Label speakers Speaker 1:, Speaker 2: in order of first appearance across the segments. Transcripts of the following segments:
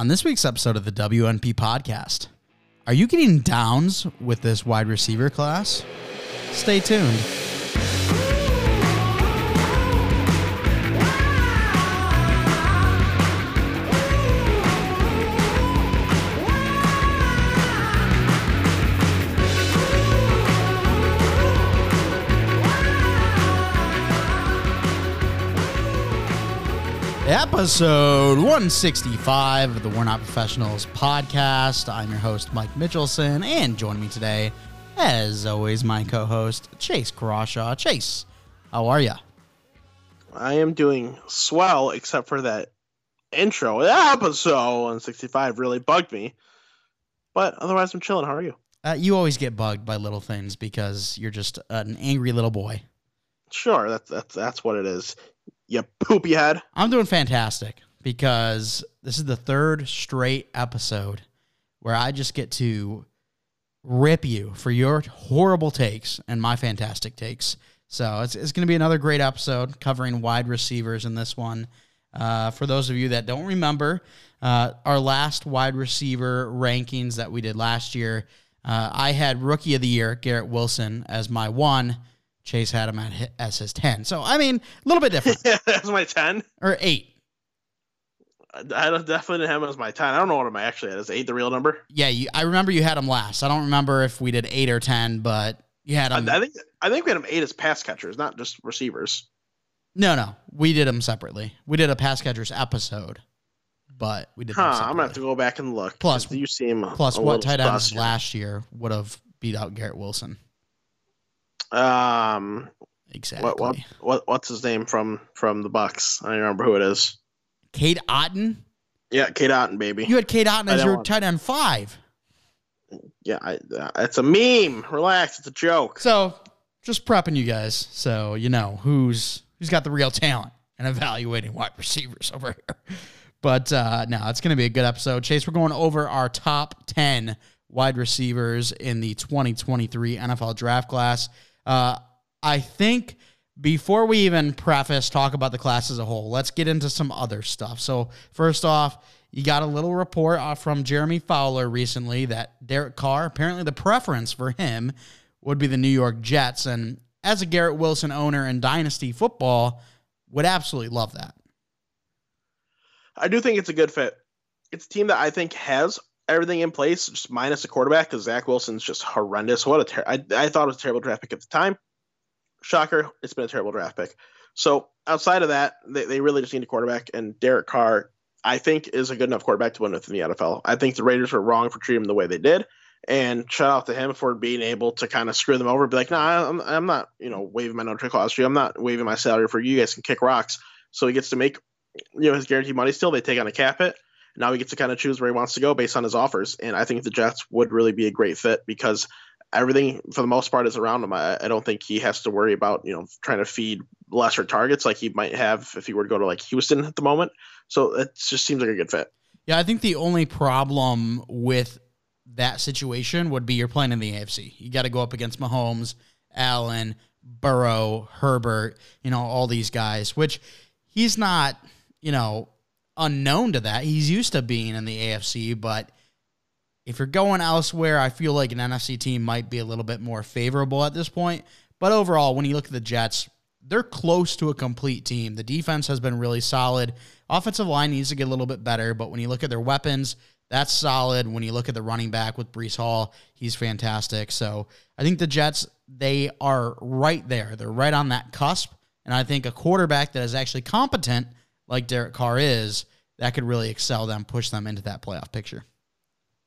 Speaker 1: On this week's episode of the WNP podcast, are you getting downs with this wide receiver class? Stay tuned. Episode 165 of the We're Not Professionals podcast. I'm your host, Mike Mitchelson, and joining me today, as always, my co host, Chase Crawshaw. Chase, how are you?
Speaker 2: I am doing swell, except for that intro. Episode 165 really bugged me. But otherwise, I'm chilling. How are you?
Speaker 1: Uh, you always get bugged by little things because you're just an angry little boy.
Speaker 2: Sure, that's that's that's what it is. You poopy head.
Speaker 1: I'm doing fantastic because this is the third straight episode where I just get to rip you for your horrible takes and my fantastic takes. So it's, it's going to be another great episode covering wide receivers in this one. Uh, for those of you that don't remember, uh, our last wide receiver rankings that we did last year, uh, I had rookie of the year, Garrett Wilson, as my one. Chase had him at as his 10. So, I mean, a little bit different.
Speaker 2: that's my 10.
Speaker 1: or 8.
Speaker 2: I definitely have him as my 10. I don't know what I'm I actually at. Is 8 the real number?
Speaker 1: Yeah, you, I remember you had him last. I don't remember if we did 8 or 10, but you had
Speaker 2: I,
Speaker 1: him.
Speaker 2: I think I think we had him 8 as pass catchers, not just receivers.
Speaker 1: no, no. We did them separately. We did a pass catchers episode, but we did
Speaker 2: Huh. I'm going to have to go back and look.
Speaker 1: Plus-
Speaker 2: you seem
Speaker 1: Plus, what tight ends last year would have beat out Garrett Wilson?
Speaker 2: Um,
Speaker 1: Exactly.
Speaker 2: what, what what what's his name from from the Bucs? I don't remember who it is.
Speaker 1: Cade Otton?
Speaker 2: Yeah, Cade Otton, baby.
Speaker 1: You had Cade
Speaker 2: Otton
Speaker 1: as your tight end five.
Speaker 2: Yeah, I, uh, it's a meme. Relax, it's a joke.
Speaker 1: So just prepping you guys so you know who's who's got the real talent and evaluating wide receivers over here. But uh, no, it's going to be a good episode. Chase, we're going over our top 10 wide receivers in the 2023 NFL draft class. Uh, I think before we even preface talk about the class as a whole, let's get into some other stuff. So, first off, you got a little report uh, from Jeremy Fowler recently that Derek Carr, apparently the preference for him would be the New York Jets. And as a Garrett Wilson owner in Dynasty football, would absolutely love that.
Speaker 2: I do think it's a good fit. It's a team that I think has everything in place, just minus a quarterback because Zach Wilson's just horrendous. What a ter- I, I thought it was a terrible draft pick at the time. Shocker, it's been a terrible draft pick. So outside of that, they, they really just need a quarterback, and Derek Carr, I think, is a good enough quarterback to win within the NFL. I think the Raiders were wrong for treating him the way they did, and shout out to him for being able to kind of screw them over. Be like, no, nah, I'm, I'm not, you know, waving my no trick clause for you. I'm not waving my salary for you. You guys can kick rocks. So he gets to make, you know, his guaranteed money. Still, they take on a cap it. Now he gets to kind of choose where he wants to go based on his offers, and I think the Jets would really be a great fit because everything for the most part is around him. I, I don't think he has to worry about you know trying to feed lesser targets like he might have if he were to go to like Houston at the moment. So it just seems like a good fit.
Speaker 1: Yeah, I think the only problem with that situation would be you're playing in the AFC. You got to go up against Mahomes, Allen, Burrow, Herbert, you know, all these guys, which he's not, you know, unknown to that. He's used to being in the AFC, but if you're going elsewhere, I feel like an NFC team might be a little bit more favorable at this point. But overall, when you look at the Jets, they're close to a complete team. The defense has been really solid. Offensive line needs to get a little bit better, but when you look at their weapons, that's solid. When you look at the running back with Breece Hall, he's fantastic. So I think the Jets, they are right there. They're right on that cusp. And I think a quarterback that is actually competent, like Derek Carr is, that could really excel them, push them into that playoff picture.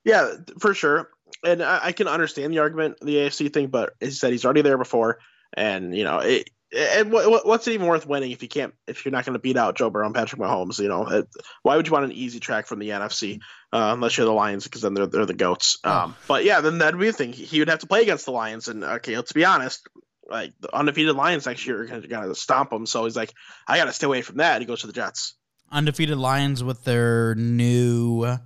Speaker 2: Yeah, for sure. And I, I can understand the argument, the AFC thing, but as you said, he's already there before, and you know, it, and what, what- what's it even worth winning if you can't if you're not going to beat out Joe Burrow and Patrick Mahomes? You know, why would you want an easy track from the NFC uh, unless you're the Lions because then they're they're the goats. Um, but yeah, then that'd be the thing. He would have to play against the Lions, and okay, let's be honest. Like the undefeated Lions next year are going to stomp them. So he's like, I got to stay away from that. He goes to the Jets.
Speaker 1: Undefeated Lions with their new,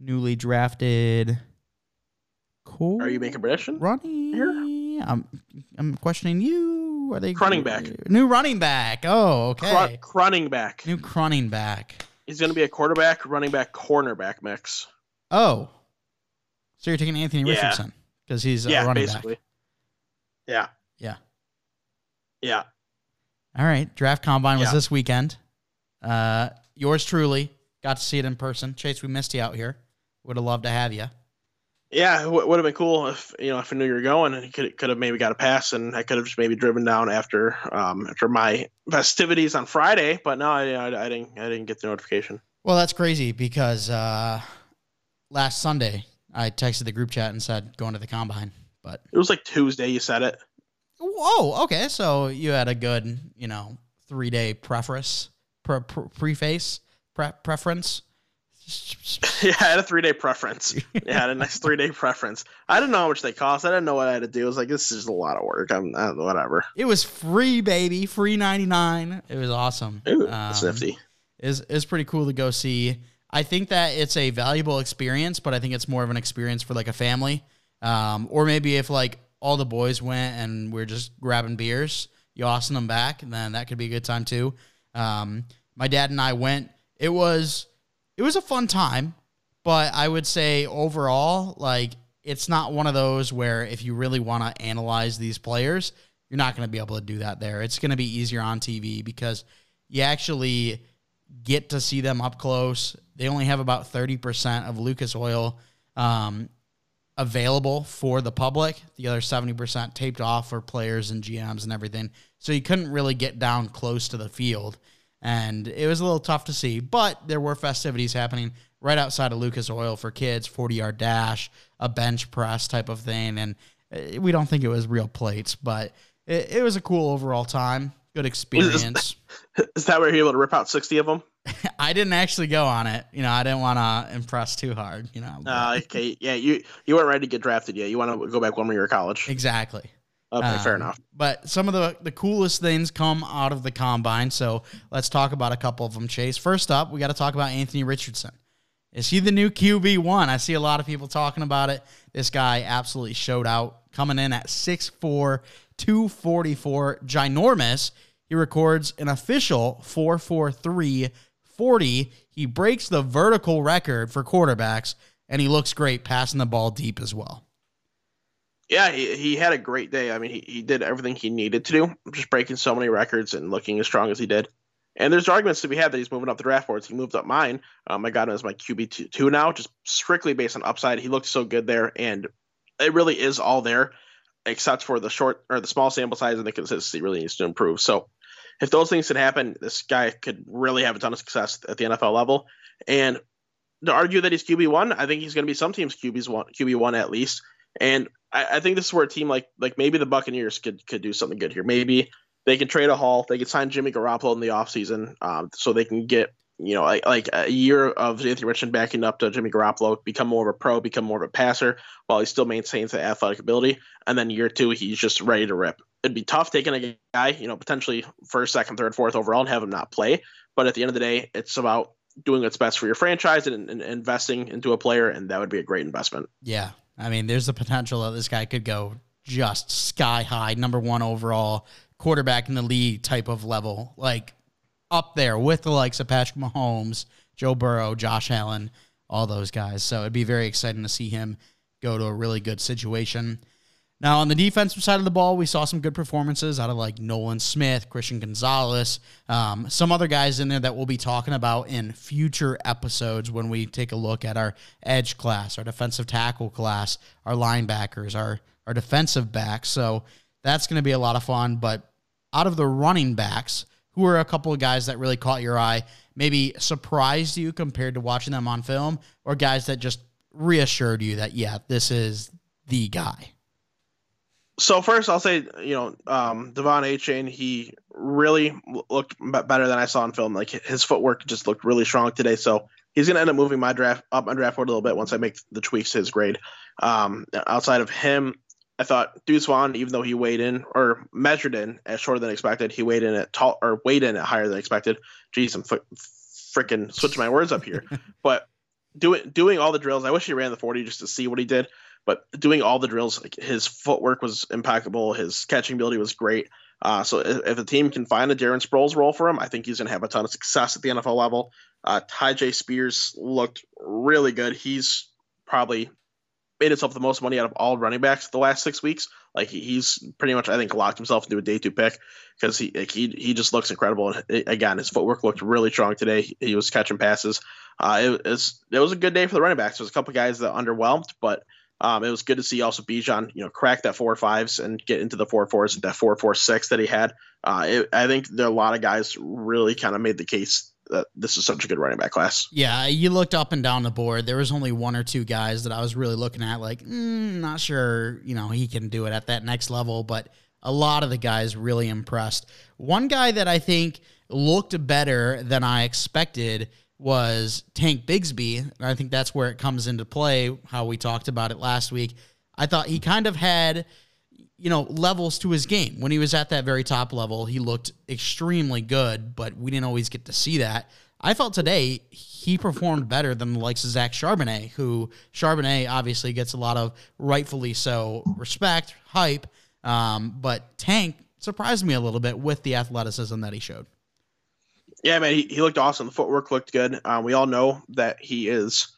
Speaker 1: newly drafted. Cool.
Speaker 2: Are you making a prediction?
Speaker 1: running? I'm I'm questioning you. Are they
Speaker 2: Running back.
Speaker 1: New running back. Oh, okay.
Speaker 2: Cr- running back.
Speaker 1: New running back.
Speaker 2: He's going to be a quarterback, running back, cornerback mix.
Speaker 1: Oh, so you're taking Anthony
Speaker 2: Yeah.
Speaker 1: Richardson because he's a running
Speaker 2: basically.
Speaker 1: back.
Speaker 2: Yeah.
Speaker 1: Yeah.
Speaker 2: Yeah.
Speaker 1: All right. Draft combine was this weekend. Uh, yours truly got to see it in person. Chase, we missed you out here. Would have loved to have you.
Speaker 2: Yeah, it would have been cool if you know if I knew you were going, and could could have maybe got a pass, and I could have just maybe driven down after um after my festivities on Friday. But no, I, I, I didn't I didn't get the notification.
Speaker 1: Well, that's crazy because uh, last Sunday I texted the group chat and said going to the combine. But
Speaker 2: It was like Tuesday. You said it.
Speaker 1: whoa, okay, so you had a good, you know, three day preference, pre- pre- preface, pre- preference.
Speaker 2: yeah, I had a three day preference. Yeah, I had a nice three day preference. I didn't know how much they cost. I didn't know what I had to do. I was like, this is a lot of work. I'm uh, whatever.
Speaker 1: It was free, baby, free ninety nine. It was awesome.
Speaker 2: Ooh, that's
Speaker 1: Um,
Speaker 2: nifty.
Speaker 1: is is pretty cool to go see. I think that it's a valuable experience, but I think it's more of an experience for like a family, um, or maybe if like all the boys went and we're just grabbing beers, you Austin them back, then that could be a good time too. Um, my dad and I went. It was it was a fun time, but I would say overall, like it's not one of those where if you really want to analyze these players, you're not going to be able to do that there. It's going to be easier on TV because you actually get to see them up close. They only have about 30% of Lucas Oil um, available for the public. The other 70% taped off for players and GMs and everything. So you couldn't really get down close to the field. And it was a little tough to see, but there were festivities happening right outside of Lucas Oil for kids, 40 yard dash, a bench press type of thing. And uh, we don't think it was real plates, but it, it was a cool overall time. Good experience.
Speaker 2: Is that where you're able to rip out sixty of them?
Speaker 1: I didn't actually go on it. You know, I didn't want to impress too hard. You know,
Speaker 2: Uh, okay, yeah, you you weren't ready to get drafted yet. You want to go back one more year of college.
Speaker 1: exactly.
Speaker 2: Okay, fair
Speaker 1: Um,
Speaker 2: enough.
Speaker 1: But some of the the coolest things come out of the combine. So let's talk about a couple of them. Chase. First up, we got to talk about Anthony Richardson. Is he the new QB one? I see a lot of people talking about it. This guy absolutely showed out, coming in at 6'4", 244, ginormous. He records an official 4'4", 40. He breaks the vertical record for quarterbacks, and he looks great passing the ball deep as well.
Speaker 2: Yeah, he, he had a great day. I mean, he, he did everything he needed to do, just breaking so many records and looking as strong as he did. And there's arguments to be had that he's moving up the draft boards. He moved up mine. Um, I got him as my QB two, two now, just strictly based on upside. He looked so good there, and it really is all there, except for the short or the small sample size and the consistency really needs to improve. So, if those things could happen, this guy could really have a ton of success at the NFL level. And to argue that he's QB one, I think he's going to be some teams QB's one, QB one at least. And I, I think this is where a team like like maybe the Buccaneers could could do something good here. Maybe they can trade a Hall. They could sign Jimmy Garoppolo in the offseason um, so they can get you know like, like a year of Anthony Richardson backing up to Jimmy Garoppolo, become more of a pro, become more of a passer while he still maintains the athletic ability. And then year two, he's just ready to rip. It'd be tough taking a guy, you know, potentially first, second, third, fourth overall and have him not play. But at the end of the day, it's about doing what's best for your franchise and, and investing into a player, and that would be a great investment.
Speaker 1: Yeah. I mean, there's the potential that this guy could go just sky high, number one overall quarterback in the league type of level, like up there with the likes of Patrick Mahomes, Joe Burrow, Josh Allen, all those guys. So it'd be very exciting to see him go to a really good situation. Now, on the defensive side of the ball, we saw some good performances out of like Nolan Smith, Christian Gonzalez, um, some other guys in there that we'll be talking about in future episodes when we take a look at our edge class, our defensive tackle class, our linebackers, our, our defensive backs. So that's going to be a lot of fun. But out of the running backs, who are a couple of guys that really caught your eye, maybe surprised you compared to watching them on film, or guys that just reassured you that, yeah, this is the guy?
Speaker 2: So first, I'll say you know um, De'Von Achane. He really looked better than I saw in film. Like his footwork just looked really strong today. So he's going to end up moving my draft up my draft board a little bit once I make the tweaks to his grade. Um, outside of him, I thought Deuce Vaughn, even though he weighed in or measured in at shorter than expected, he weighed in at tall or weighed in at higher than expected. Jeez, I'm f- freaking switching my words up here. but doing doing all the drills, I wish he ran the 40 just to see what he did but doing all the drills, like his footwork was impeccable. His catching ability was great. Uh, so if, if the team can find a Darren Sproles role for him, I think he's going to have a ton of success at the NFL level. Uh, Tyjae Spears looked really good. He's probably made himself the most money out of all running backs the last six weeks. Like he, he's pretty much, I think, locked himself into a day two pick because he like, he he just looks incredible. And it, again, his footwork looked really strong today. He, was catching passes. Uh, it, was it was a good day for the running backs. There was a couple guys that underwhelmed, but um, it was good to see also Bijan, you know, crack that four fives and get into the four fours, that four four six that he had. Uh, it, I think there are a lot of guys really kind of made the case that this is such a good running back class.
Speaker 1: Yeah, you looked up and down the board. There was only one or two guys that I was really looking at, like, mm, not sure, you know, he can do it at that next level, but a lot of the guys really impressed. One guy that I think looked better than I expected was Tank Bigsby. And I think that's where it comes into play, how we talked about it last week. I thought he kind of had, you know, levels to his game. When he was at that very top level, he looked extremely good, but we didn't always get to see that. I felt today he performed better than the likes of Zach Charbonnet, who Charbonnet obviously gets a lot of rightfully so respect, hype. Um, but Tank surprised me a little bit with the athleticism that he showed.
Speaker 2: Yeah, man, he, he looked awesome. The footwork looked good. Um, we all know that he is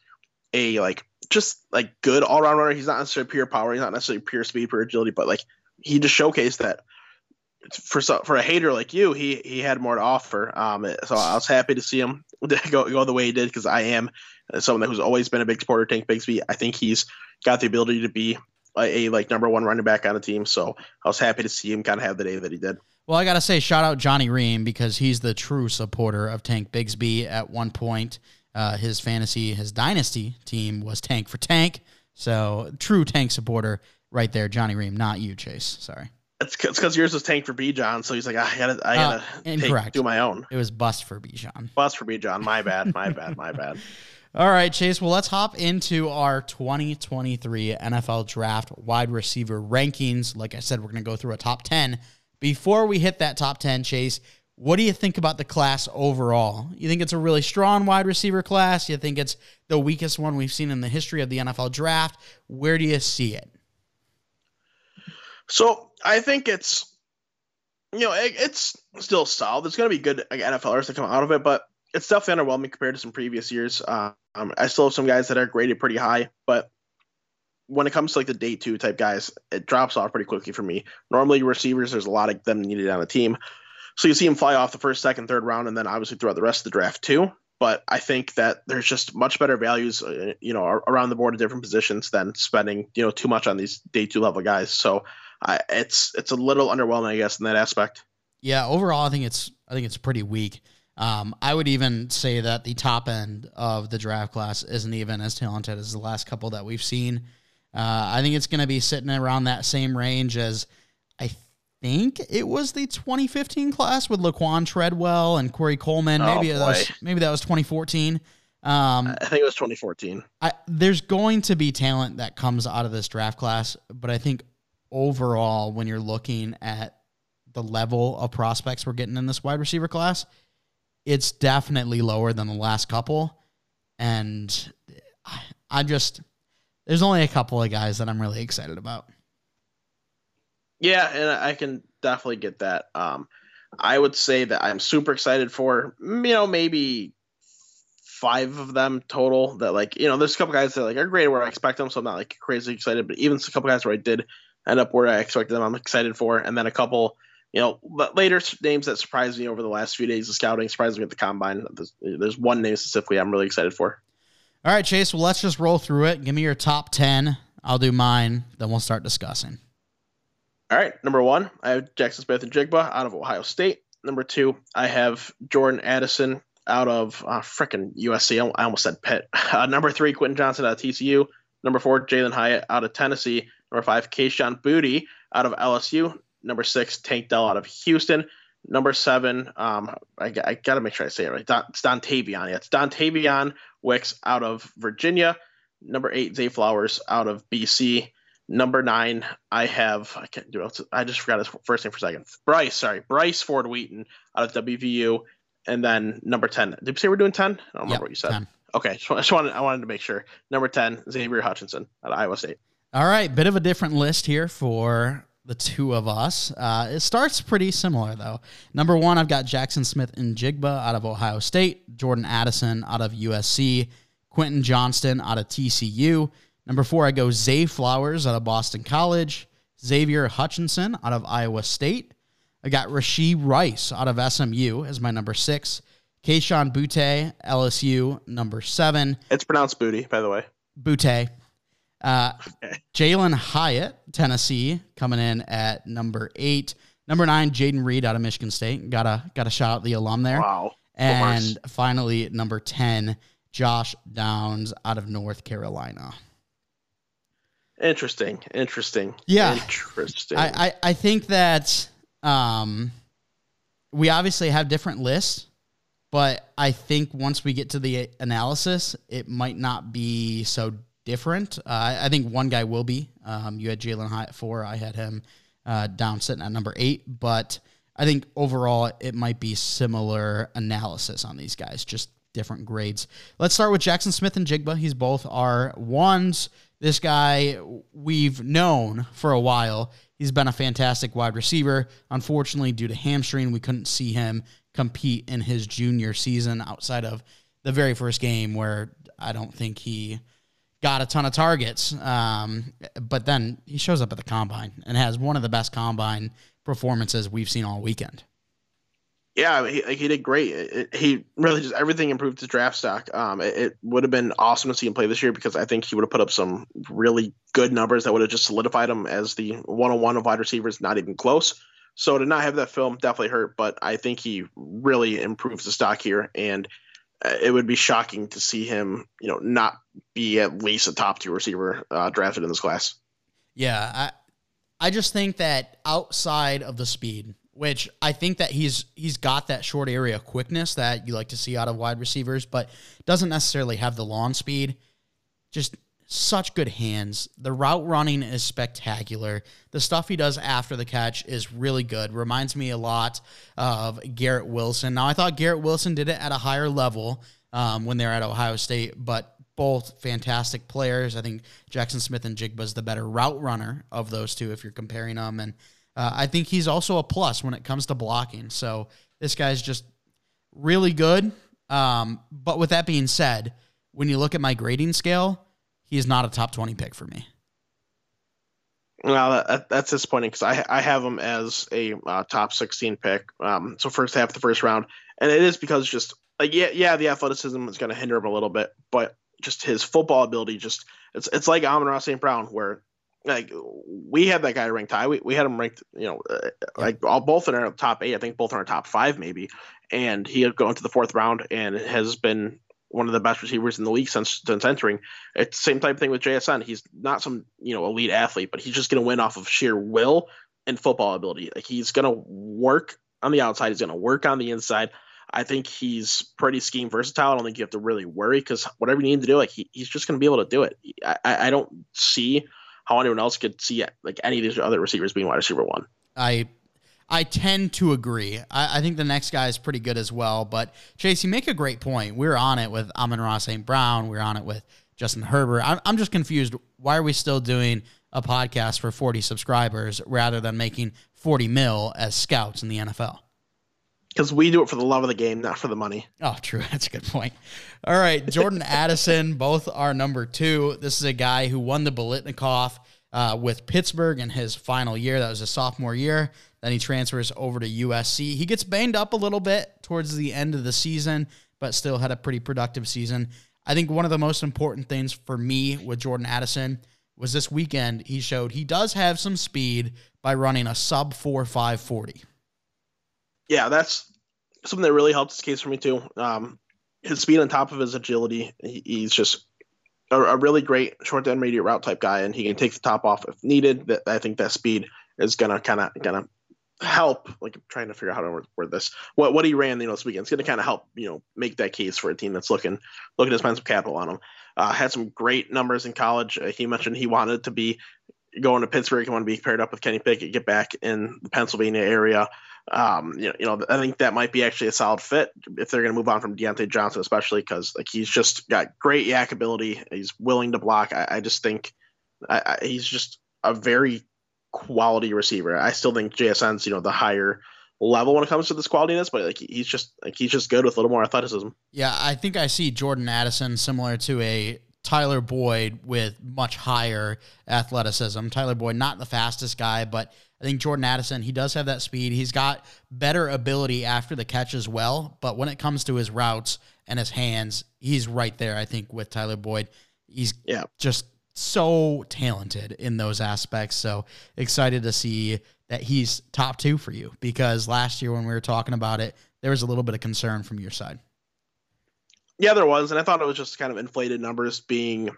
Speaker 2: a like just like good all around runner. He's not necessarily pure power. He's not necessarily pure speed, pure agility, but like he just showcased that for for a hater like you, he he had more to offer. Um, so I was happy to see him go go the way he did because I am someone who's always been a big supporter of Tank Bigsby. I think he's got the ability to be a, a, like number one running back on the team. So I was happy to see him kind of have the day that he did.
Speaker 1: Well, I got to say, shout out Johnny Ream because he's the true supporter of Tank Bigsby. At one point, uh, his fantasy, his dynasty team was Tank for Tank. So, true Tank supporter right there, Johnny Ream, not you, Chase. Sorry.
Speaker 2: It's because yours was Tank for Bijan, so he's like, I gotta, I gotta uh. Take, do my own.
Speaker 1: It was bust for Bijan.
Speaker 2: Bust for Bijan. My bad. My bad. My bad.
Speaker 1: All right, Chase. Well, let's hop into our 2023 NFL Draft wide receiver rankings. Like I said, we're going to go through a top 10 before we hit that top 10, Chase, what do you think about the class overall? You think it's a really strong wide receiver class? You think it's the weakest one we've seen in the history of the NFL draft? Where do you see it?
Speaker 2: So I think it's, you know, it, it's still solid. It's going to be good NFLers to come out of it, but it's definitely underwhelming compared to some previous years. Um, I still have some guys that are graded pretty high, but when it comes to like the day two type guys, it drops off pretty quickly for me. Normally, receivers, there's a lot of them needed on a team. So you see them fly off the first, second, third round, and then obviously throughout the rest of the draft too. But I think that there's just much better values, uh, you know, around the board of different positions than spending, you know, too much on these day two level guys. So it's it's a little underwhelming, I guess, in that aspect.
Speaker 1: Yeah, overall, I think it's I think it's pretty weak. Um, I would even say that the top end of the draft class isn't even as talented as the last couple that we've seen. Uh, I think it's going to be sitting around that same range as I think it was the 2015 class with Laquan Treadwell and Corey Coleman. Oh, maybe that was maybe that was 2014.
Speaker 2: Um, I think it was 2014.
Speaker 1: I, there's going to be talent that comes out of this draft class, but I think overall, when you're looking at the level of prospects we're getting in this wide receiver class, it's definitely lower than the last couple. And I, I just there's only a couple of guys that I'm really excited about.
Speaker 2: Yeah, and I can definitely get that. Um, I would say that I'm super excited for you know maybe five of them total. That like you know there's a couple guys that like are great where I expect them, so I'm not like crazy excited. But even a couple guys where I did end up where I expected them, I'm excited for. And then a couple you know later names that surprised me over the last few days of scouting, surprised me at the combine. There's, there's one name specifically I'm really excited for.
Speaker 1: All right, Chase. Well, let's just roll through it. Give me your top 10. I'll do mine. Then we'll start discussing.
Speaker 2: All right. Number one, I have Jackson Smith-Njigba out of Ohio State. Number two, I have Jordan Addison out of uh, frickin' USC. I almost said Pitt. Uh, number three, Quentin Johnston out of TCU. Number four, Jalin Hyatt out of Tennessee. Number five, Kayshon Booty out of LSU. Number six, Tank Dell out of Houston. Number seven, um, I, I got to make sure I say it right. Don, it's Dontayvion. Yeah, it's Dontayvion Wicks out of Virginia. Number eight, Zay Flowers out of BC. Number nine, I have I can't do it. I just forgot his first name for a second. Bryce, sorry, Bryce Ford Wheaton out of WVU. And then number ten. Did you say we're doing ten? I don't remember yep, what you said. 10. Okay, just, just wanted I wanted to make sure. Number ten, Xavier Hutchinson out of Iowa State.
Speaker 1: All right, bit of a different list here for the two of us. Uh, it starts pretty similar though. Number one, I've got Jackson Smith-Njigba out of Ohio State, Jordan Addison out of USC, Quentin Johnston out of TCU. Number four, I go Zay Flowers out of Boston College, Xavier Hutchinson out of Iowa State. I got Rashee Rice out of SMU as my number six. Kayshon Boutte, LSU, number seven.
Speaker 2: It's pronounced booty, by the way.
Speaker 1: Boutte. Uh. Jalin Hyatt, Tennessee, coming in at number eight. Number nine, Jayden Reed out of Michigan State. Got a got a shout out the alum there.
Speaker 2: Wow.
Speaker 1: And finally, number ten, Josh Downs out of North Carolina.
Speaker 2: Interesting. Interesting.
Speaker 1: Yeah.
Speaker 2: Interesting.
Speaker 1: I, I, I think that um, we obviously have different lists, but I think once we get to the analysis, it might not be so different. Uh, I think one guy will be. Um, you had Jalin Hyatt at four. I had him uh, down sitting at number eight. But I think overall it might be similar analysis on these guys, just different grades. Let's start with Jackson Smith-Njigba. He's both our ones. This guy we've known for a while. He's been a fantastic wide receiver. Unfortunately, due to hamstring, we couldn't see him compete in his junior season outside of the very first game where I don't think he got a ton of targets. Um, but then he shows up at the combine and has one of the best combine performances we've seen all weekend.
Speaker 2: Yeah, he, he did great. It, he really just everything improved his draft stock. Um, it, it would have been awesome to see him play this year because I think he would have put up some really good numbers that would have just solidified him as the one on one of wide receivers, not even close. So to not have that film definitely hurt, but I think he really improves the stock here, and it would be shocking to see him, you know, not be at least a top two receiver uh, drafted in this class.
Speaker 1: Yeah, I I just think that outside of the speed, which I think that he's he's got that short area quickness that you like to see out of wide receivers, but doesn't necessarily have the long speed. Just such good hands. The route running is spectacular. The stuff he does after the catch is really good. Reminds me a lot of Garrett Wilson. Now, I thought Garrett Wilson did it at a higher level um, when they're at Ohio State, but both fantastic players. I think Jackson Smith-Njigba is the better route runner of those two if you're comparing them. And uh, I think he's also a plus when it comes to blocking. So this guy's just really good. Um, but with that being said, when you look at my grading scale, he is not a top 20 pick for me.
Speaker 2: Well, that, that's disappointing because I I have him as a uh, top 16 pick. Um, so first half of the first round, and it is because just like yeah yeah the athleticism is going to hinder him a little bit, but just his football ability just it's it's like Amon-Ra St. Brown where like we had that guy ranked high. We, we had him ranked, you know, uh, like all both in our top eight. I think both in our top five maybe. And he had gone to the fourth round and has been one of the best receivers in the league since since entering. It's the same type of thing with JSN. He's not some you know elite athlete, but he's just going to win off of sheer will and football ability. Like he's going to work on the outside. He's going to work on the inside. I think he's pretty scheme versatile. I don't think you have to really worry because whatever you need to do, like he, he's just going to be able to do it. I, I don't see how anyone else could see like any of these other receivers being wide receiver one.
Speaker 1: I I tend to agree. I, I, think the next guy is pretty good as well. But Chase, you make a great point. We're on it with Amon-Ra St. Brown. We're on it with Justin Herbert. I'm, I'm just confused. Why are we still doing a podcast for 40 subscribers rather than making 40 mil as scouts in the NFL?
Speaker 2: Because we do it for the love of the game, not for the money.
Speaker 1: Oh, true. That's a good point. All right. Jordan Addison, both are number two. This is a guy who won the Biletnikoff uh, with Pittsburgh in his final year. That was his sophomore year. Then he transfers over to USC. He gets banged up a little bit towards the end of the season, but still had a pretty productive season. I think one of the most important things for me with Jordan Addison was this weekend he showed he does have some speed by running a sub 4 5 40.
Speaker 2: Yeah, that's something that really helped his case for me too. Um, his speed on top of his agility, he's just a, a, really great short to intermediate route type guy, and he can take the top off if needed. That I think that speed is gonna kind of gonna help like I'm trying to figure out how to word this. What what he ran you know this weekend. It's going to kind of help you know make that case for a team that's looking looking to spend some capital on him. Uh, had some great numbers in college. Uh, he mentioned he wanted to be going to Pittsburgh. He wanted to be paired up with Kenny Pickett get back in the Pennsylvania area. Um, you know, you know, I think that might be actually a solid fit if they're going to move on from Diontae Johnson, especially because like he's just got great yak ability. He's willing to block. I, I just think I, I, he's just a very quality receiver. I still think JSN's you know the higher level when it comes to this qualityness, but like he's just like he's just good with a little more athleticism.
Speaker 1: Yeah, I think I see Jordan Addison similar to a Tyler Boyd with much higher athleticism. Tyler Boyd, not the fastest guy, but I think Jordan Addison, he does have that speed. He's got better ability after the catch as well. But when it comes to his routes and his hands, he's right there, I think, with Tyler Boyd. He's yeah. just so talented in those aspects. So excited to see that he's top two for you because last year when we were talking about it, there was a little bit of concern from your side.
Speaker 2: Yeah, there was, and I thought it was just kind of inflated numbers being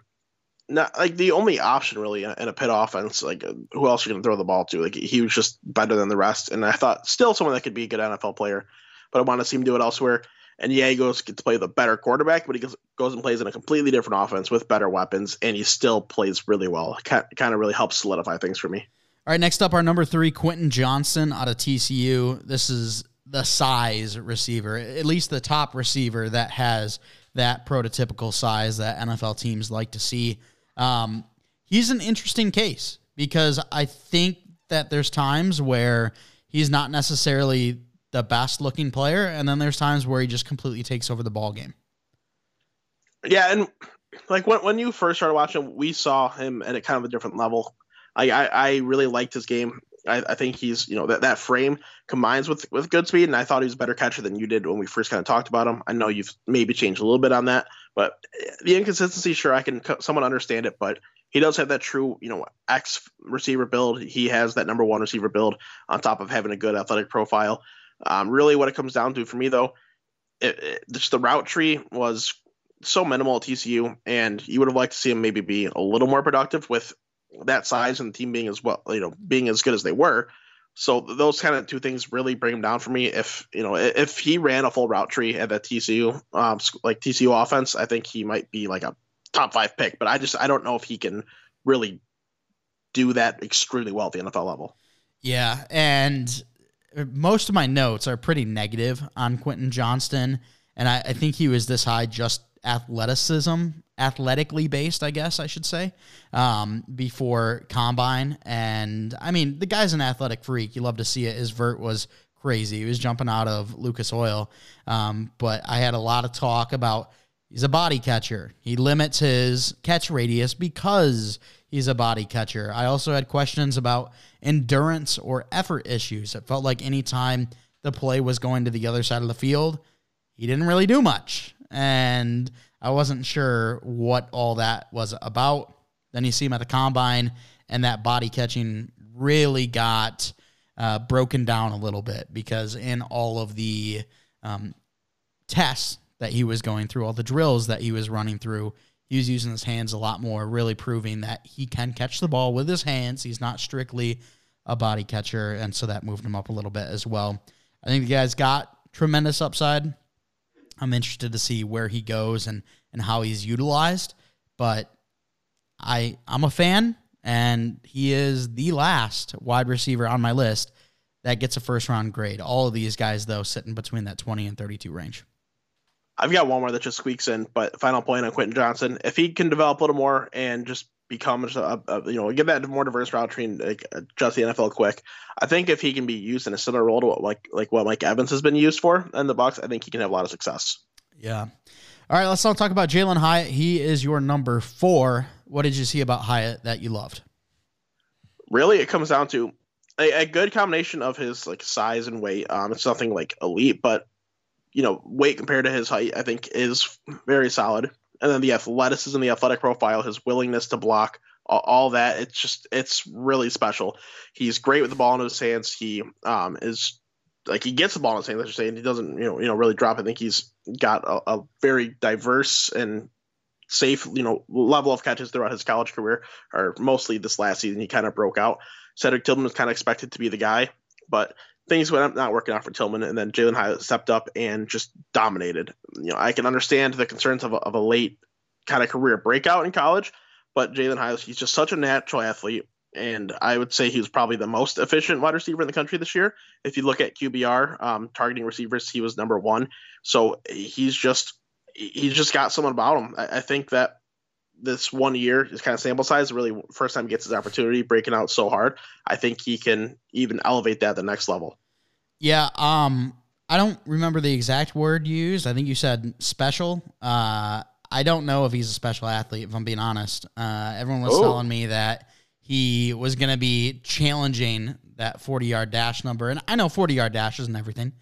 Speaker 2: not like the only option really in a Pitt offense. Like, uh, who else are you going to throw the ball to? Like, he was just better than the rest, and I thought still someone that could be a good NFL player, but I want to see him do it elsewhere. And he goes to play the better quarterback, but he goes, goes and plays in a completely different offense with better weapons, and he still plays really well. Kind of really helps solidify things for me.
Speaker 1: All right, next up, our number three, Quentin Johnston out of TCU. This is the size receiver, at least the top receiver that has that prototypical size that NFL teams like to see. Um, he's an interesting case because I think that there's times where he's not necessarily the best looking player, and then there's times where he just completely takes over the ball game.
Speaker 2: Yeah, and like when when you first started watching, we saw him at a kind of a different level. I, I, I really liked his game. I, I, think he's you know that, that frame combines with with good speed, and I thought he was a better catcher than you did when we first kind of talked about him. I know you've maybe changed a little bit on that, but the inconsistency, sure, I can somewhat understand it, but he does have that true you know X receiver build. He has that number one receiver build on top of having a good athletic profile. Um, really, what it comes down to for me though, it, it, just the route tree was so minimal at TCU, and you would have liked to see him maybe be a little more productive with that size and the team being as well, you know, being as good as they were. So those kind of two things really bring him down for me. If you know, if he ran a full route tree at that TCU, um, like TCU offense, I think he might be like a top five pick. But I just I don't know if he can really do that extremely well at the NFL level.
Speaker 1: Yeah, and most of my notes are pretty negative on Quentin Johnston, and I, I think he was this high just athleticism, athletically based, I guess I should say, um, before combine. And I mean, the guy's an athletic freak. You love to see it. His vert was crazy. He was jumping out of Lucas Oil. Um, but I had a lot of talk about he's a body catcher. He limits his catch radius because he's a body catcher. I also had questions about endurance or effort issues. It felt like anytime the play was going to the other side of the field, he didn't really do much and I wasn't sure what all that was about. Then you see him at the combine, and that body catching really got uh, broken down a little bit because in all of the um, tests that he was going through, all the drills that he was running through, he was using his hands a lot more, really proving that he can catch the ball with his hands. He's not strictly a body catcher, and so that moved him up a little bit as well. I think the guy's got tremendous upside. I'm interested to see where he goes and and how he's utilized. But I I'm a fan, and he is the last wide receiver on my list that gets a first round grade. All of these guys though sitting between that 20 and 32 range.
Speaker 2: I've got one more that just squeaks in, but final point on Quentin Johnston. If he can develop a little more and just become a, a, you know get that more diverse route tree and like, adjust the NFL quick. I think if he can be used in a similar role to what like like what Mike Evans has been used for in the Bucs, I think he can have a lot of success.
Speaker 1: Yeah. All right, let's now talk about Jalin Hyatt. He is your number four. What did you see about Hyatt that you loved?
Speaker 2: Really, it comes down to a, a good combination of his like size and weight. Um, it's nothing like elite, but you know, weight compared to his height, I think is very solid and then the athleticism, the athletic profile, his willingness to block, all, that. It's just it's really special. He's great with the ball in his hands. He um, is like he gets the ball in his hands. I should say, and he doesn't you know you know really drop. I think he's got a, a very diverse and safe you know level of catches throughout his college career, or mostly this last season. He kind of broke out. Cedric Tillman was kind of expected to be the guy, but things went not working out for Tillman, and then Jalin Hyatt stepped up and just dominated. You know, I can understand the concerns of a, of a late kind of career breakout in college, but Jalin Hyatt, he's just such a natural athlete, and I would say he was probably the most efficient wide receiver in the country this year. If you look at QBR um, targeting receivers, he was number one. So he's just he's just got someone about him. I, I think that this one year is kind of sample size. Really, first time he gets his opportunity, breaking out so hard. I think he can even elevate that to the next level.
Speaker 1: Yeah. Um. I don't remember the exact word used. I think you said special. Uh. I don't know if he's a special athlete. If I'm being honest, uh, everyone was oh. telling me that he was going to be challenging that 40 yard dash number, and I know 40 yard dashes and everything.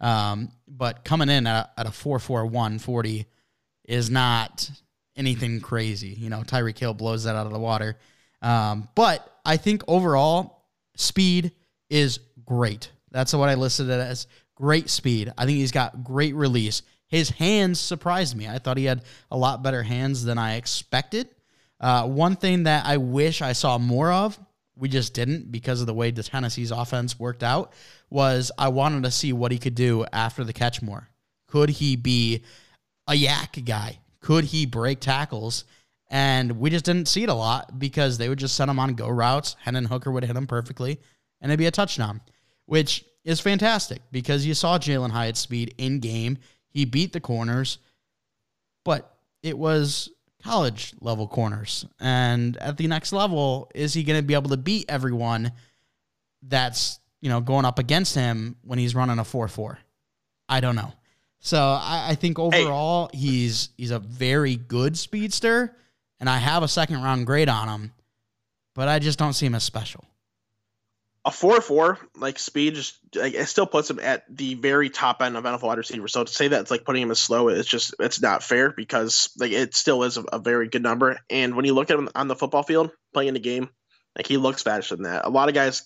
Speaker 1: Um, but coming in at a, at a 441 40 is not anything crazy. You know, Tyreek Hill blows that out of the water. Um, but I think overall, speed is great. That's what I listed it as great speed. I think he's got great release. His hands surprised me. I thought he had a lot better hands than I expected. Uh, one thing that I wish I saw more of, we just didn't because of the way the Tennessee's offense worked out, was I wanted to see what he could do after the catch more. Could he be a yak guy? Could he break tackles? And we just didn't see it a lot because they would just send him on go routes. Hendon Hooker would hit him perfectly, and it'd be a touchdown, which is fantastic because you saw Jalin Hyatt's speed in game. He beat the corners, but it was college level corners. And at the next level, is he going to be able to beat everyone that's, you know, going up against him when he's running a 4 4? I don't know. So I, I think overall hey. he's he's a very good speedster, and I have a second round grade on him, but I just don't see him as special
Speaker 2: a four four like speed just like, it still puts him at the very top end of NFL wide receiver. So to say that it's like putting him as slow, it's just it's not fair because like it still is a, a, very good number. And when you look at him on the football field playing the game, like he looks faster than that. A lot of guys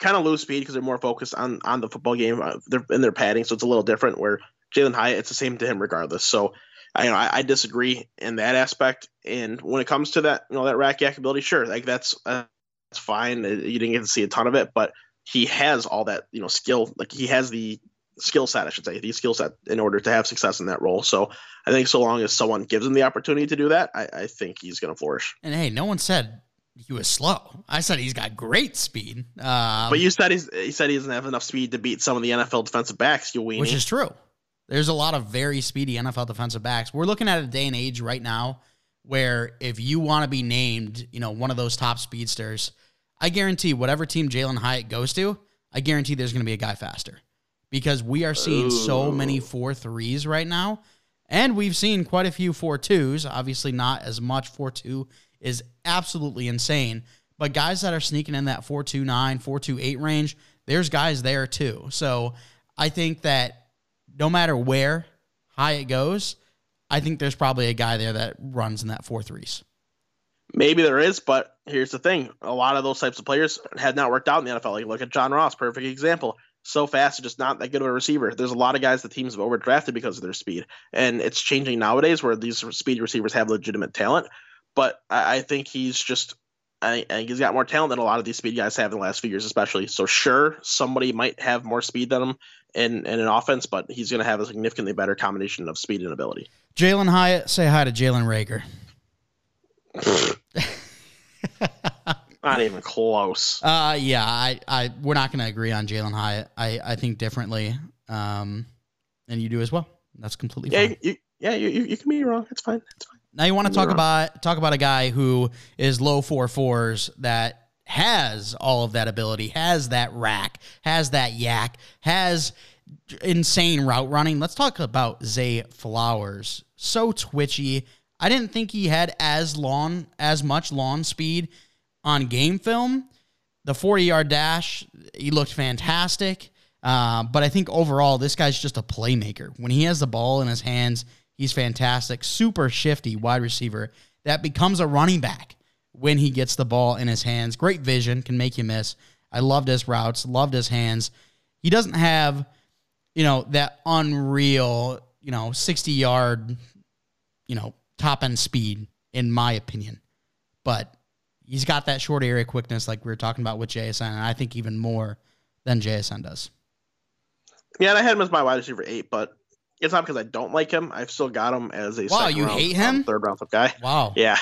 Speaker 2: kind of lose speed because they're more focused on on the football game. Uh, they're in their padding, so it's a little different. Where Jalin Hyatt, it's the same to him regardless. So. I, you know, I, I, disagree in that aspect. And when it comes to that, you know, that rack yak ability, sure, like that's uh, it's fine. You didn't get to see a ton of it, but he has all that you know skill. Like he has the skill set, I should say, the skill set in order to have success in that role. So I think so long as someone gives him the opportunity to do that, I, I think he's going to flourish.
Speaker 1: And hey, no one said he was slow. I said he's got great speed. Um,
Speaker 2: but you said he's he said he doesn't have enough speed to beat some of the NFL defensive backs. You weenie.
Speaker 1: Which is true. There's a lot of very speedy NFL defensive backs. We're looking at a day and age right now where if you want to be named, you know, one of those top speedsters, I guarantee whatever team Jalin Hyatt goes to, I guarantee there's going to be a guy faster because we are seeing Ooh. so many four threes right now. And we've seen quite a few four twos. Obviously, not as much. Four two is absolutely insane. But guys that are sneaking in that 429, 428 range, there's guys there too. So I think that no matter where high it goes, I think there's probably a guy there that runs in that four threes.
Speaker 2: Maybe there is, but here's the thing: a lot of those types of players have not worked out in the NFL. Like look at John Ross, perfect example. So fast, just not that good of a receiver. There's a lot of guys the teams have overdrafted because of their speed, and it's changing nowadays where these speed receivers have legitimate talent. But I, I think he's just I, think he's got more talent than a lot of these speed guys have in the last few years, especially. So sure, somebody might have more speed than him in, in an offense, but he's going to have a significantly better combination of speed and ability.
Speaker 1: Jalin Hyatt, say hi to Jalen Reagor.
Speaker 2: not even close.
Speaker 1: Uh, yeah, I, I, we're not going to agree on Jalin Hyatt. I, I think differently, um, and you do as well. That's completely
Speaker 2: yeah,
Speaker 1: fine.
Speaker 2: You, yeah, you, you, you can be wrong. It's fine. It's fine.
Speaker 1: Now you want to talk about talk about a guy who is low four fours that has all of that ability, has that rack, has that yak, has insane route running. Let's talk about Zay Flowers. So twitchy, I didn't think he had as long, as much lawn speed on game film. The 40 yard dash, he looked fantastic. Uh, but I think overall, this guy's just a playmaker. When he has the ball in his hands, he's fantastic. Super shifty wide receiver that becomes a running back when he gets the ball in his hands. Great vision, can make you miss. I loved his routes, loved his hands. He doesn't have, you know, that unreal, you know, 60 yard, you know, top end speed, in my opinion. But he's got that short area quickness, like we were talking about with JSN, and I think even more than JSN does.
Speaker 2: Yeah, and I had him as my wide receiver eight, but it's not because I don't like him. I've still got him as a
Speaker 1: wow. You round, hate him?
Speaker 2: Um, third round guy.
Speaker 1: Wow.
Speaker 2: Yeah,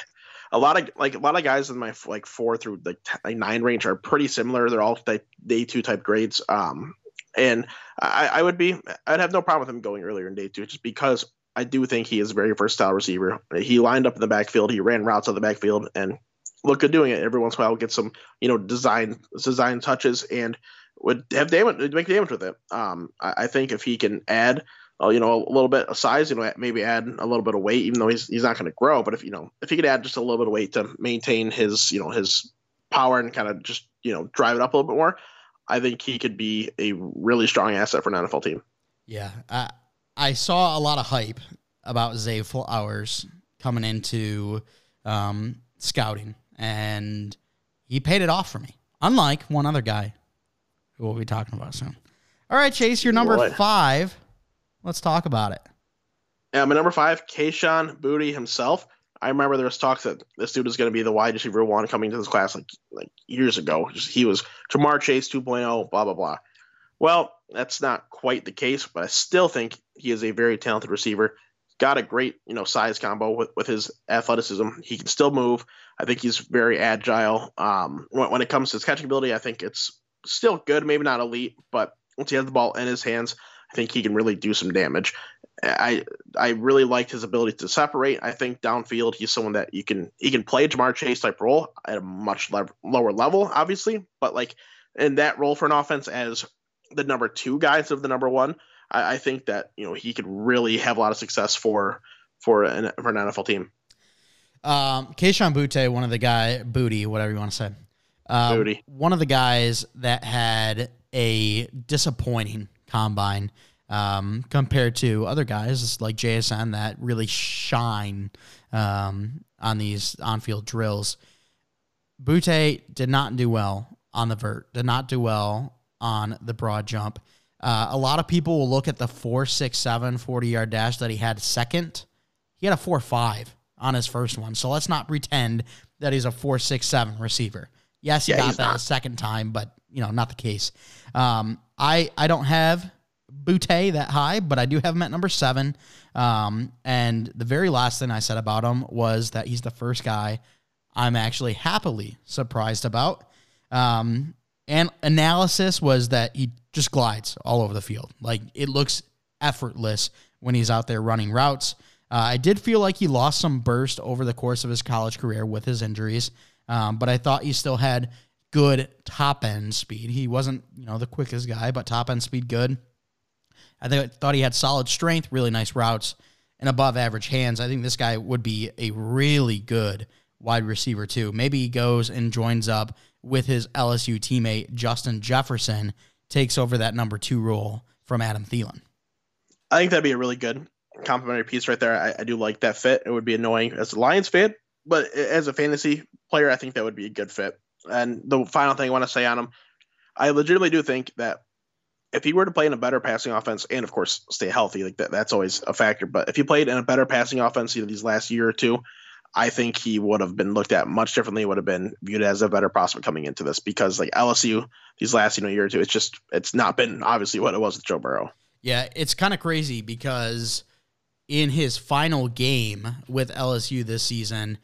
Speaker 2: a lot of like a lot of guys in my like four through like, t- like nine range are pretty similar. They're all day two type grades. Um, and I, I would be I'd have no problem with him going earlier in day two just because I do think he is a very versatile receiver. He lined up in the backfield, he ran routes on the backfield, and look good doing it. Every once in a while, get some you know design design touches and would have damage make damage with it. Um, I, I think if he can add. Uh, you know, a little bit of size, you know, maybe add a little bit of weight, even though he's he's not going to grow. But if you know, if he could add just a little bit of weight to maintain his, you know, his power and kind of just you know drive it up a little bit more, I think he could be a really strong asset for an NFL team.
Speaker 1: Yeah, I I saw a lot of hype about Zay Flowers coming into um, scouting, and he paid it off for me. Unlike one other guy who we'll be talking about soon. All right, Chase, you're number what? five. Let's talk about it.
Speaker 2: Yeah, my number five, Kayshon Booty himself. I remember there was talks that this dude was going to be the wide receiver one coming to this class like like years ago. He was Ja'Marr Chase 2.0, blah blah blah. Well, that's not quite the case, but I still think he is a very talented receiver. Got a great you know size combo with, with his athleticism. He can still move. I think he's very agile. Um, when, when it comes to his catching ability, I think it's still good, maybe not elite, but once he has the ball in his hands, I think he can really do some damage. I I really liked his ability to separate. I think downfield he's someone that you can he can play Ja'Marr Chase type role at a much le- lower level, obviously, but like in that role for an offense as the number two guy instead of the number one, I, I think that you know he could really have a lot of success for for an for an NFL team.
Speaker 1: Um, Kayshon Boutte, one of the guy Booty, whatever you want to say, um, Booty, one of the guys that had a disappointing combine um, compared to other guys like JSN that really shine um, on these on-field drills. Boutte did not do well on the vert, did not do well on the broad jump. Uh, a lot of people will look at the 4.67 40 yard dash that he had second. He had a 4 5 on his first one. So let's not pretend that he's a 4.67 receiver. Yes, he yeah, got that not. a second time, but you know, not the case. Um, I I don't have Boutte that high, but I do have him at number seven. Um, and the very last thing I said about him was that he's the first guy I'm actually happily surprised about. Um, and analysis was that he just glides all over the field. Like it looks effortless when he's out there running routes. Uh, I did feel like he lost some burst over the course of his college career with his injuries, um, but I thought he still had good top end speed. He wasn't, you know, the quickest guy, but top end speed good. I th- thought he had solid strength, really nice routes, and above average hands. I think this guy would be a really good wide receiver too. Maybe he goes and joins up with his LSU teammate Justin Jefferson takes over that number two role from Adam Thielen.
Speaker 2: I think that'd be a really good complimentary piece right there. I, I do like that fit. It would be annoying as a Lions fan, but as a fantasy player, I think that would be a good fit. And the final thing I want to say on him, I legitimately do think that if he were to play in a better passing offense and of course stay healthy, like that, that's always a factor. But if he played in a better passing offense, you know, these last year or two, I think he would have been looked at much differently. Would have been viewed as a better prospect coming into this because like LSU these last you know year or two, it's just it's not been obviously what it was with Joe Burrow.
Speaker 1: Yeah, it's kind of crazy because in his final game with LSU this season,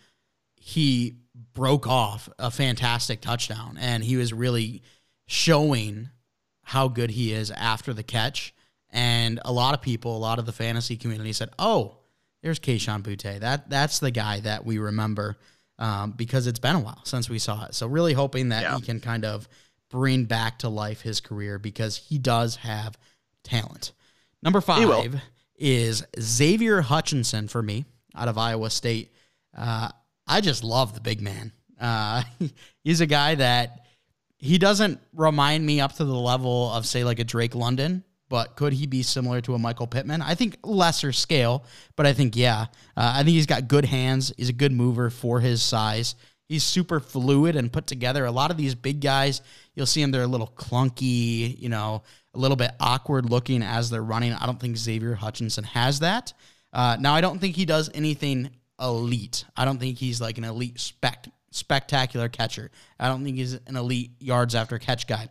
Speaker 1: he broke off a fantastic touchdown and he was really showing how good he is after the catch. And a lot of people, a lot of the fantasy community said, "Oh, there's Kayshon Boutte. That that's the guy that we remember um, because it's been a while since we saw it. So really hoping that yeah. he can kind of bring back to life his career because he does have talent. Number five is Xavier Hutchinson for me out of Iowa State. Uh, I just love the big man. Uh, he's a guy that he doesn't remind me up to the level of say like a Drake London, but could he be similar to a Michael Pittman? I think lesser scale, but I think, yeah. Uh, I think he's got good hands. He's a good mover for his size. He's super fluid and put together. A lot of these big guys, you'll see them, they're a little clunky, you know, a little bit awkward looking as they're running. I don't think Xavier Hutchinson has that. Uh, now, I don't think he does anything elite. I don't think he's like an elite spect- spectacular catcher. I don't think he's an elite yards after catch guy.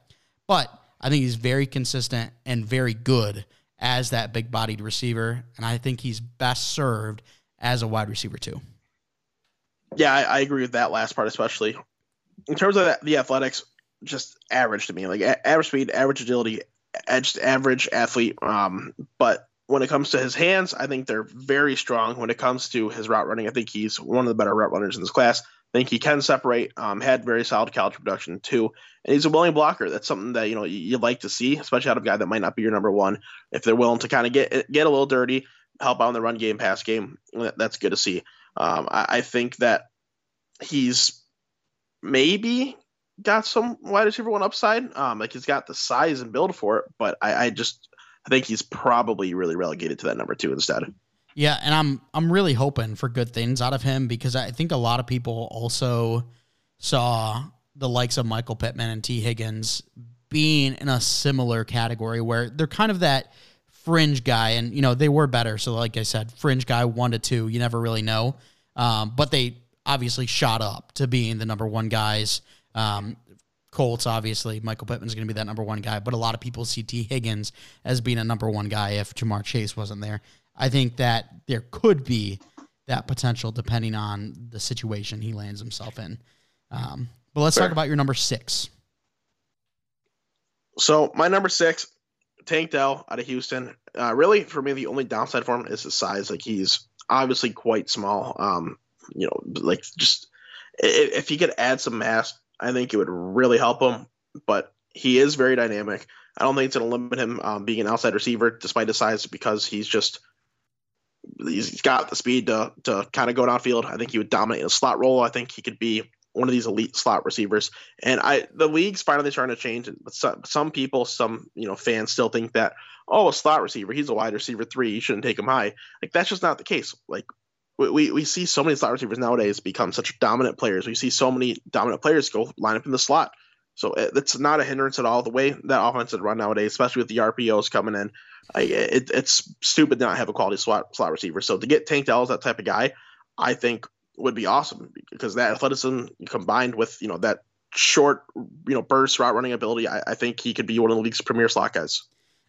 Speaker 1: But I think he's very consistent and very good as that big bodied receiver. And I think he's best served as a wide receiver, too.
Speaker 2: Yeah, I, I agree with that last part, especially. In terms of the athletics, just average to me. Like average speed, average agility, just average athlete. Um, but when it comes to his hands, I think they're very strong. When it comes to his route running, I think he's one of the better route runners in this class. I think he can separate. Um, had very solid college production too, and he's a willing blocker. That's something that you know you'd like to see, especially out of a guy that might not be your number one. If they're willing to kind of get get a little dirty, help out in the run game, pass game, that's good to see. Um, I, I think that he's maybe got some wide receiver one upside. Um, like he's got the size and build for it, but I, I just I think he's probably really relegated to that number two instead.
Speaker 1: Yeah, and I'm I'm really hoping for good things out of him because I think a lot of people also saw the likes of Michael Pittman and Tee Higgins being in a similar category where they're kind of that fringe guy, and you know they were better. So like I said, fringe guy one to two, you never really know, um, but they obviously shot up to being the number one guys. Um, Colts, obviously, Michael Pittman's going to be that number one guy, but a lot of people see Tee Higgins as being a number one guy if Ja'Marr Chase wasn't there. I think that there could be that potential depending on the situation he lands himself in. Um, but let's Fair. talk about your number six.
Speaker 2: So my number six, Tank Dell out of Houston. Uh, really, for me, the only downside for him is his size. Like he's obviously quite small. Um, you know, like just if, if he could add some mass I think it would really help him. But he is very dynamic. I don't think it's going to limit him um, being an outside receiver despite his size because he's just he's got the speed to to kind of go downfield. I think he would dominate in a slot role. I think he could be one of these elite slot receivers. And I the league's finally starting to change. But some, some people, some you know fans still think that oh a slot receiver, he's a wide receiver three, you shouldn't take him high. Like that's just not the case. Like we, we see so many slot receivers nowadays become such dominant players. We see so many dominant players go line up in the slot. So it's not a hindrance at all. The way that offense is run nowadays, especially with the RPOs coming in, I, it, it's stupid to not have a quality slot slot receiver. So to get Tank Dell as that type of guy, I think would be awesome because that athleticism combined with you know that short you know burst route running ability, I, I think he could be one of the league's premier slot guys.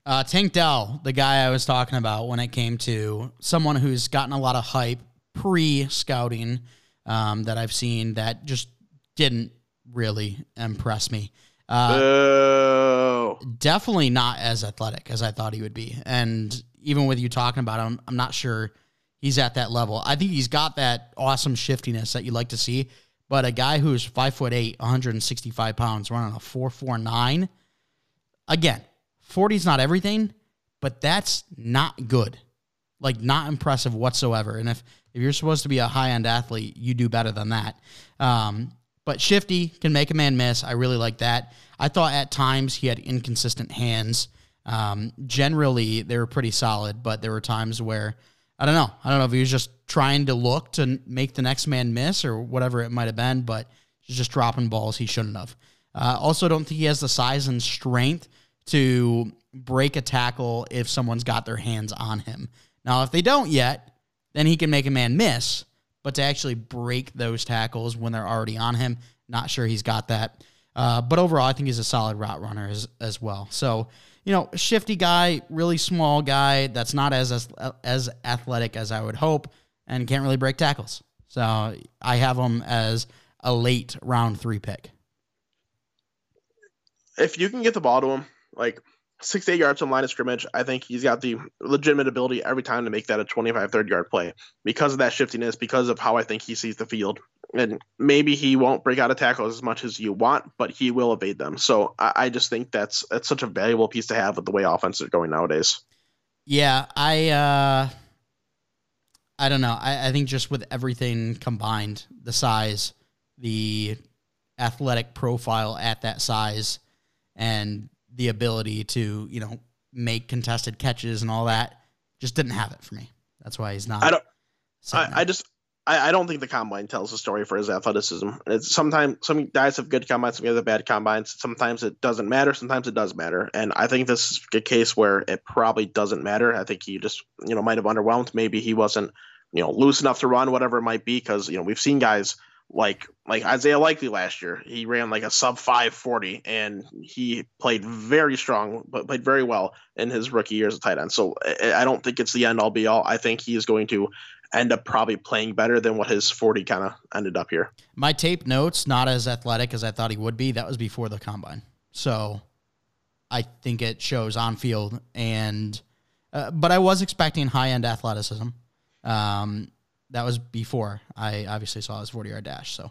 Speaker 1: Uh, Tank Dell, the guy I was talking about when it came to someone who's gotten a lot of hype pre scouting um, that I've seen that just didn't really impress me.
Speaker 2: Uh,
Speaker 1: definitely not as athletic as I thought he would be. And even with you talking about him, I'm not sure he's at that level. I think he's got that awesome shiftiness that you like to see. But a guy who's five foot eight, 165 pounds, running a 449, again, 40 is not everything, but that's not good. Like, not impressive whatsoever. And if if you're supposed to be a high end athlete, you do better than that. Um, but shifty can make a man miss. I really like that. I thought at times he had inconsistent hands. Um, generally, they were pretty solid, but there were times where I don't know. I don't know if he was just trying to look to make the next man miss or whatever it might have been, but just dropping balls he shouldn't have. Uh, also, don't think he has the size and strength to break a tackle if someone's got their hands on him. Now, if they don't yet, then he can make a man miss. But to actually break those tackles when they're already on him, not sure he's got that. Uh, but overall, I think he's a solid route runner as, as well. So, you know, shifty guy, really small guy that's not as, as as athletic as I would hope, and can't really break tackles. So I have him as a late round three pick.
Speaker 2: If you can get the ball to him, like six eight yards from line of scrimmage, I think he's got the legitimate ability every time to make that a 25, 30 yard play because of that shiftiness, because of how I think he sees the field. And maybe he won't break out of tackles as much as you want, but he will evade them. So I, I just think that's that's such a valuable piece to have with the way offenses are going nowadays.
Speaker 1: Yeah, I uh I don't know. I, I think just with everything combined, the size, the athletic profile at that size, and the ability to, you know, make contested catches and all that. Just didn't have it for me. That's why he's not.
Speaker 2: I don't. I, I, just. I, I don't think the combine tells the story for his athleticism. It's sometimes some guys have good combines, some guys have bad combines. Sometimes it doesn't matter. Sometimes it does matter. And I think this is a case where it probably doesn't matter. I think he just you know might have underwhelmed. Maybe he wasn't you know loose enough to run, whatever it might be. Because you know we've seen guys like like Isaiah Likely last year. He ran like a sub 540 and he played very strong, but played very well in his rookie year as a tight end. So I don't think it's the end all be all. I think he is going to end up probably playing better than what his 40 kind of ended up here.
Speaker 1: My tape notes, not as athletic as I thought he would be. That was before the combine. So I think it shows on field and uh, but I was expecting high end athleticism. Um, that was before I obviously saw his 40 yard dash. So,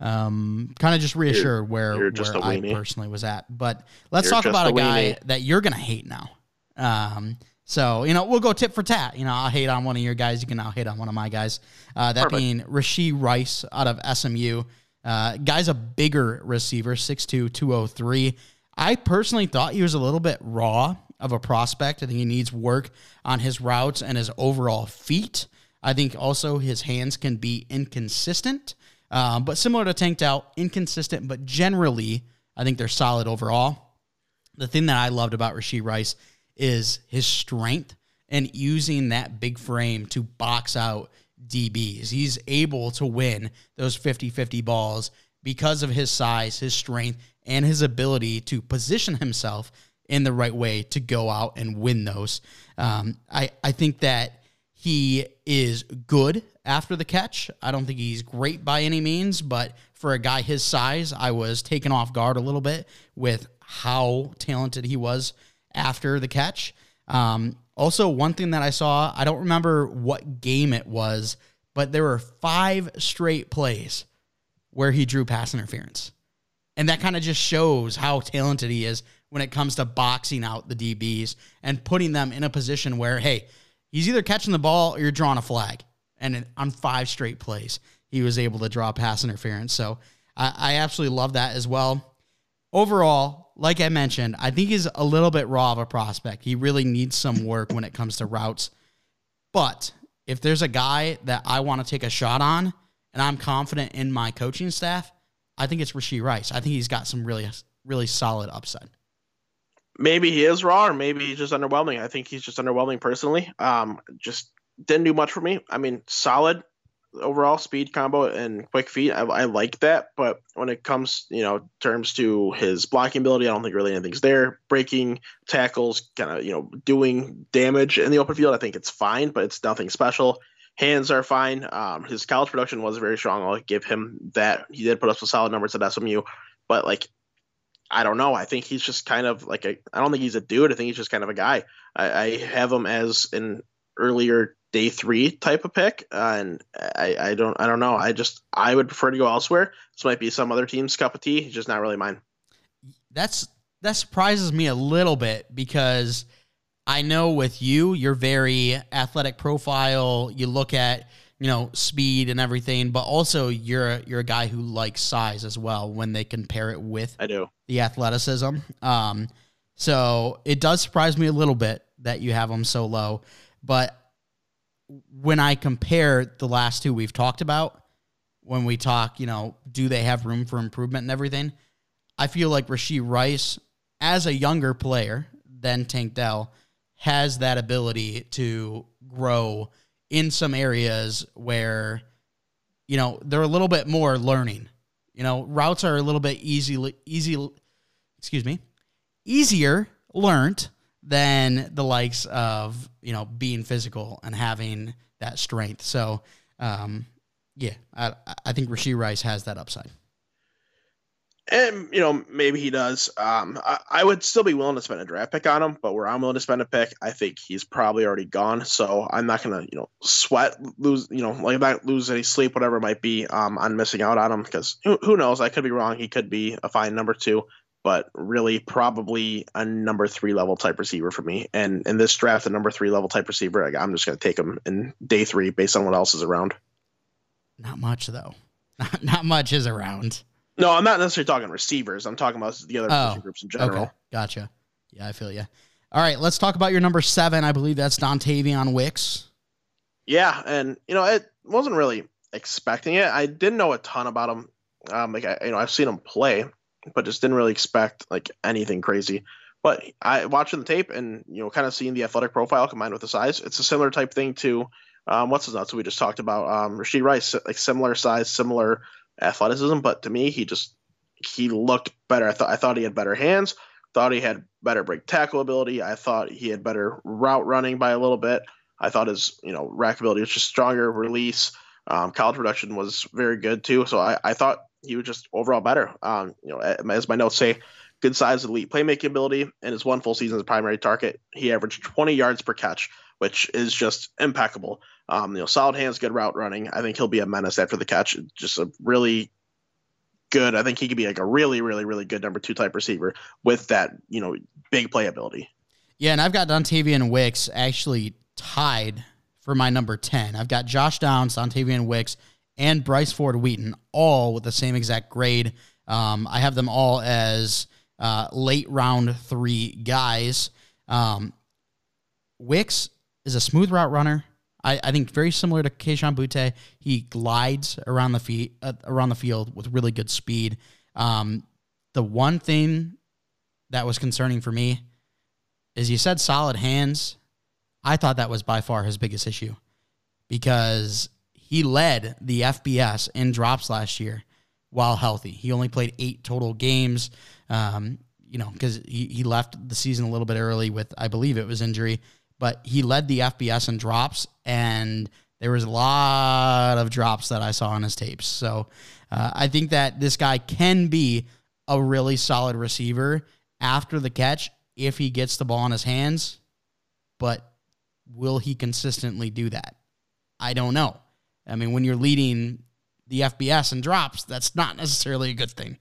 Speaker 1: um, kind of just reassured where,
Speaker 2: you're just
Speaker 1: where I personally was at. But let's
Speaker 2: You're
Speaker 1: talk about a
Speaker 2: a
Speaker 1: guy that you're going to hate now. Um, so, you know, we'll go tip for tat. You know, I'll hate on one of your guys. You can now hate on one of my guys. Uh, that
Speaker 2: Perfect.
Speaker 1: being Rashee Rice out of SMU. Uh, guy's a bigger receiver, 6'2, 203. I personally thought he was a little bit raw of a prospect. I think he needs work on his routes and his overall feet. I think also his hands can be inconsistent, um, but similar to Tank Dell, inconsistent, but generally, I think they're solid overall. The thing that I loved about Rashee Rice is his strength and using that big frame to box out DBs. He's able to win those 50 50 balls because of his size, his strength, and his ability to position himself in the right way to go out and win those. Um, I, I think that he is good after the catch. I don't think he's great by any means, but for a guy his size, I was taken off guard a little bit with how talented he was after the catch. Um, also, one thing that I saw, I don't remember what game it was, but there were five straight plays where he drew pass interference. And that kind of just shows how talented he is when it comes to boxing out the DBs and putting them in a position where, hey, he's either catching the ball or you're drawing a flag. And on five straight plays, he was able to draw pass interference. So I, I absolutely love that as well. Overall, like I mentioned, I think he's a little bit raw of a prospect. He really needs some work when it comes to routes. But if there's a guy that I want to take a shot on and I'm confident in my coaching staff, I think it's Rashee Rice. I think he's got some really, really solid upside.
Speaker 2: Maybe he is raw or maybe he's just underwhelming. I think he's just underwhelming personally. Um, just didn't do much for me. I mean, solid overall speed combo and quick feet. I, I like that, but when it comes, you know, terms to his blocking ability, I don't think really anything's there. Breaking tackles, kind of, you know, doing damage in the open field, I think it's fine, but it's nothing special. Hands are fine. Um, his college production was very strong. I'll give him that. He did put up some solid numbers at SMU, but like I don't know. I think he's just kind of like a. I don't think he's a dude. I think he's just kind of a guy. I, I have him as an earlier day three type of pick, uh, and I, I don't. I don't know. I just I would prefer to go elsewhere. This might be some other team's cup of tea. Just not really mine.
Speaker 1: That's that surprises me a little bit because I know with you, you're very athletic profile. You look at you know speed and everything, but also you're a, you're a guy who likes size as well when they compare it with
Speaker 2: I do.
Speaker 1: the athleticism. Um, so it does surprise me a little bit that you have them so low. But when I compare the last two we've talked about, when we talk, you know, do they have room for improvement and everything? I feel like Rashee Rice, as a younger player than Tank Dell, has that ability to grow in some areas where, you know, they're a little bit more learning. You know, routes are a little bit easy, easy, excuse me, easier learned than the likes of you know being physical and having that strength. So, um, yeah, I I think Rashee Rice has that upside.
Speaker 2: And you know, maybe he does. Um, I, I would still be willing to spend a draft pick on him, but where I'm willing to spend a pick, I think he's probably already gone. So I'm not gonna, you know, sweat, lose, you know, like not lose any sleep, whatever it might be, um, on missing out on him because who, who knows? I could be wrong. He could be a fine number two, but really probably a number three level type receiver for me. And in this draft, a number three level type receiver, I'm just gonna take him in day three based on what else is around.
Speaker 1: Not much though. Not, not much is around.
Speaker 2: No, I'm not necessarily talking receivers. I'm talking about the other
Speaker 1: Oh,
Speaker 2: position groups in general.
Speaker 1: Okay, gotcha. Yeah, I feel you. All right, let's talk about your number seven. I believe that's Dontayvion Wicks.
Speaker 2: Yeah, and you know, it wasn't really expecting it. I didn't know a ton about him. Um, like I, you know, I've seen him play, but just didn't really expect like anything crazy. But I watching the tape and you know, kind of seeing the athletic profile combined with the size, it's a similar type thing to um, what's his nuts we just talked about. Um, Rashee Rice, like similar size, similar athleticism, but to me, he just he looked better. I thought I thought he had better hands. Thought he had better break tackle ability. I thought he had better route running by a little bit. I thought his you know rack ability was just stronger. Release, um, college production was very good too. So I, I thought he was just overall better. Um, you know, as my notes say, good size, elite playmaking ability, and his one full season as a primary target, he averaged 20 yards per catch, which is just impeccable. Um, you know, solid hands, good route running. I think he'll be a menace after the catch. Just a really good. I think he could be like a really, really, really good number two type receiver with that, you know, big playability.
Speaker 1: Yeah, and I've got Dontayvion Wicks actually tied for my number 10. I've got Josh Downs, Dontayvion Wicks, and Bryce Ford Wheaton all with the same exact grade. Um, I have them all as uh, late round three guys. Um, Wicks is a smooth route runner. I, I think very similar to Kayshon Boutte. He glides around the feet uh, around the field with really good speed. Um, the one thing that was concerning for me is you said solid hands. I thought that was by far his biggest issue because he led the FBS in drops last year while healthy. He only played eight total games, um, you know, because he, he left the season a little bit early with, I believe it was injury, but he led the FBS in drops, and there was a lot of drops that I saw on his tapes. So uh, I think that this guy can be a really solid receiver after the catch if he gets the ball in his hands, but will he consistently do that? I don't know. I mean, when you're leading the FBS and drops, that's not necessarily a good thing.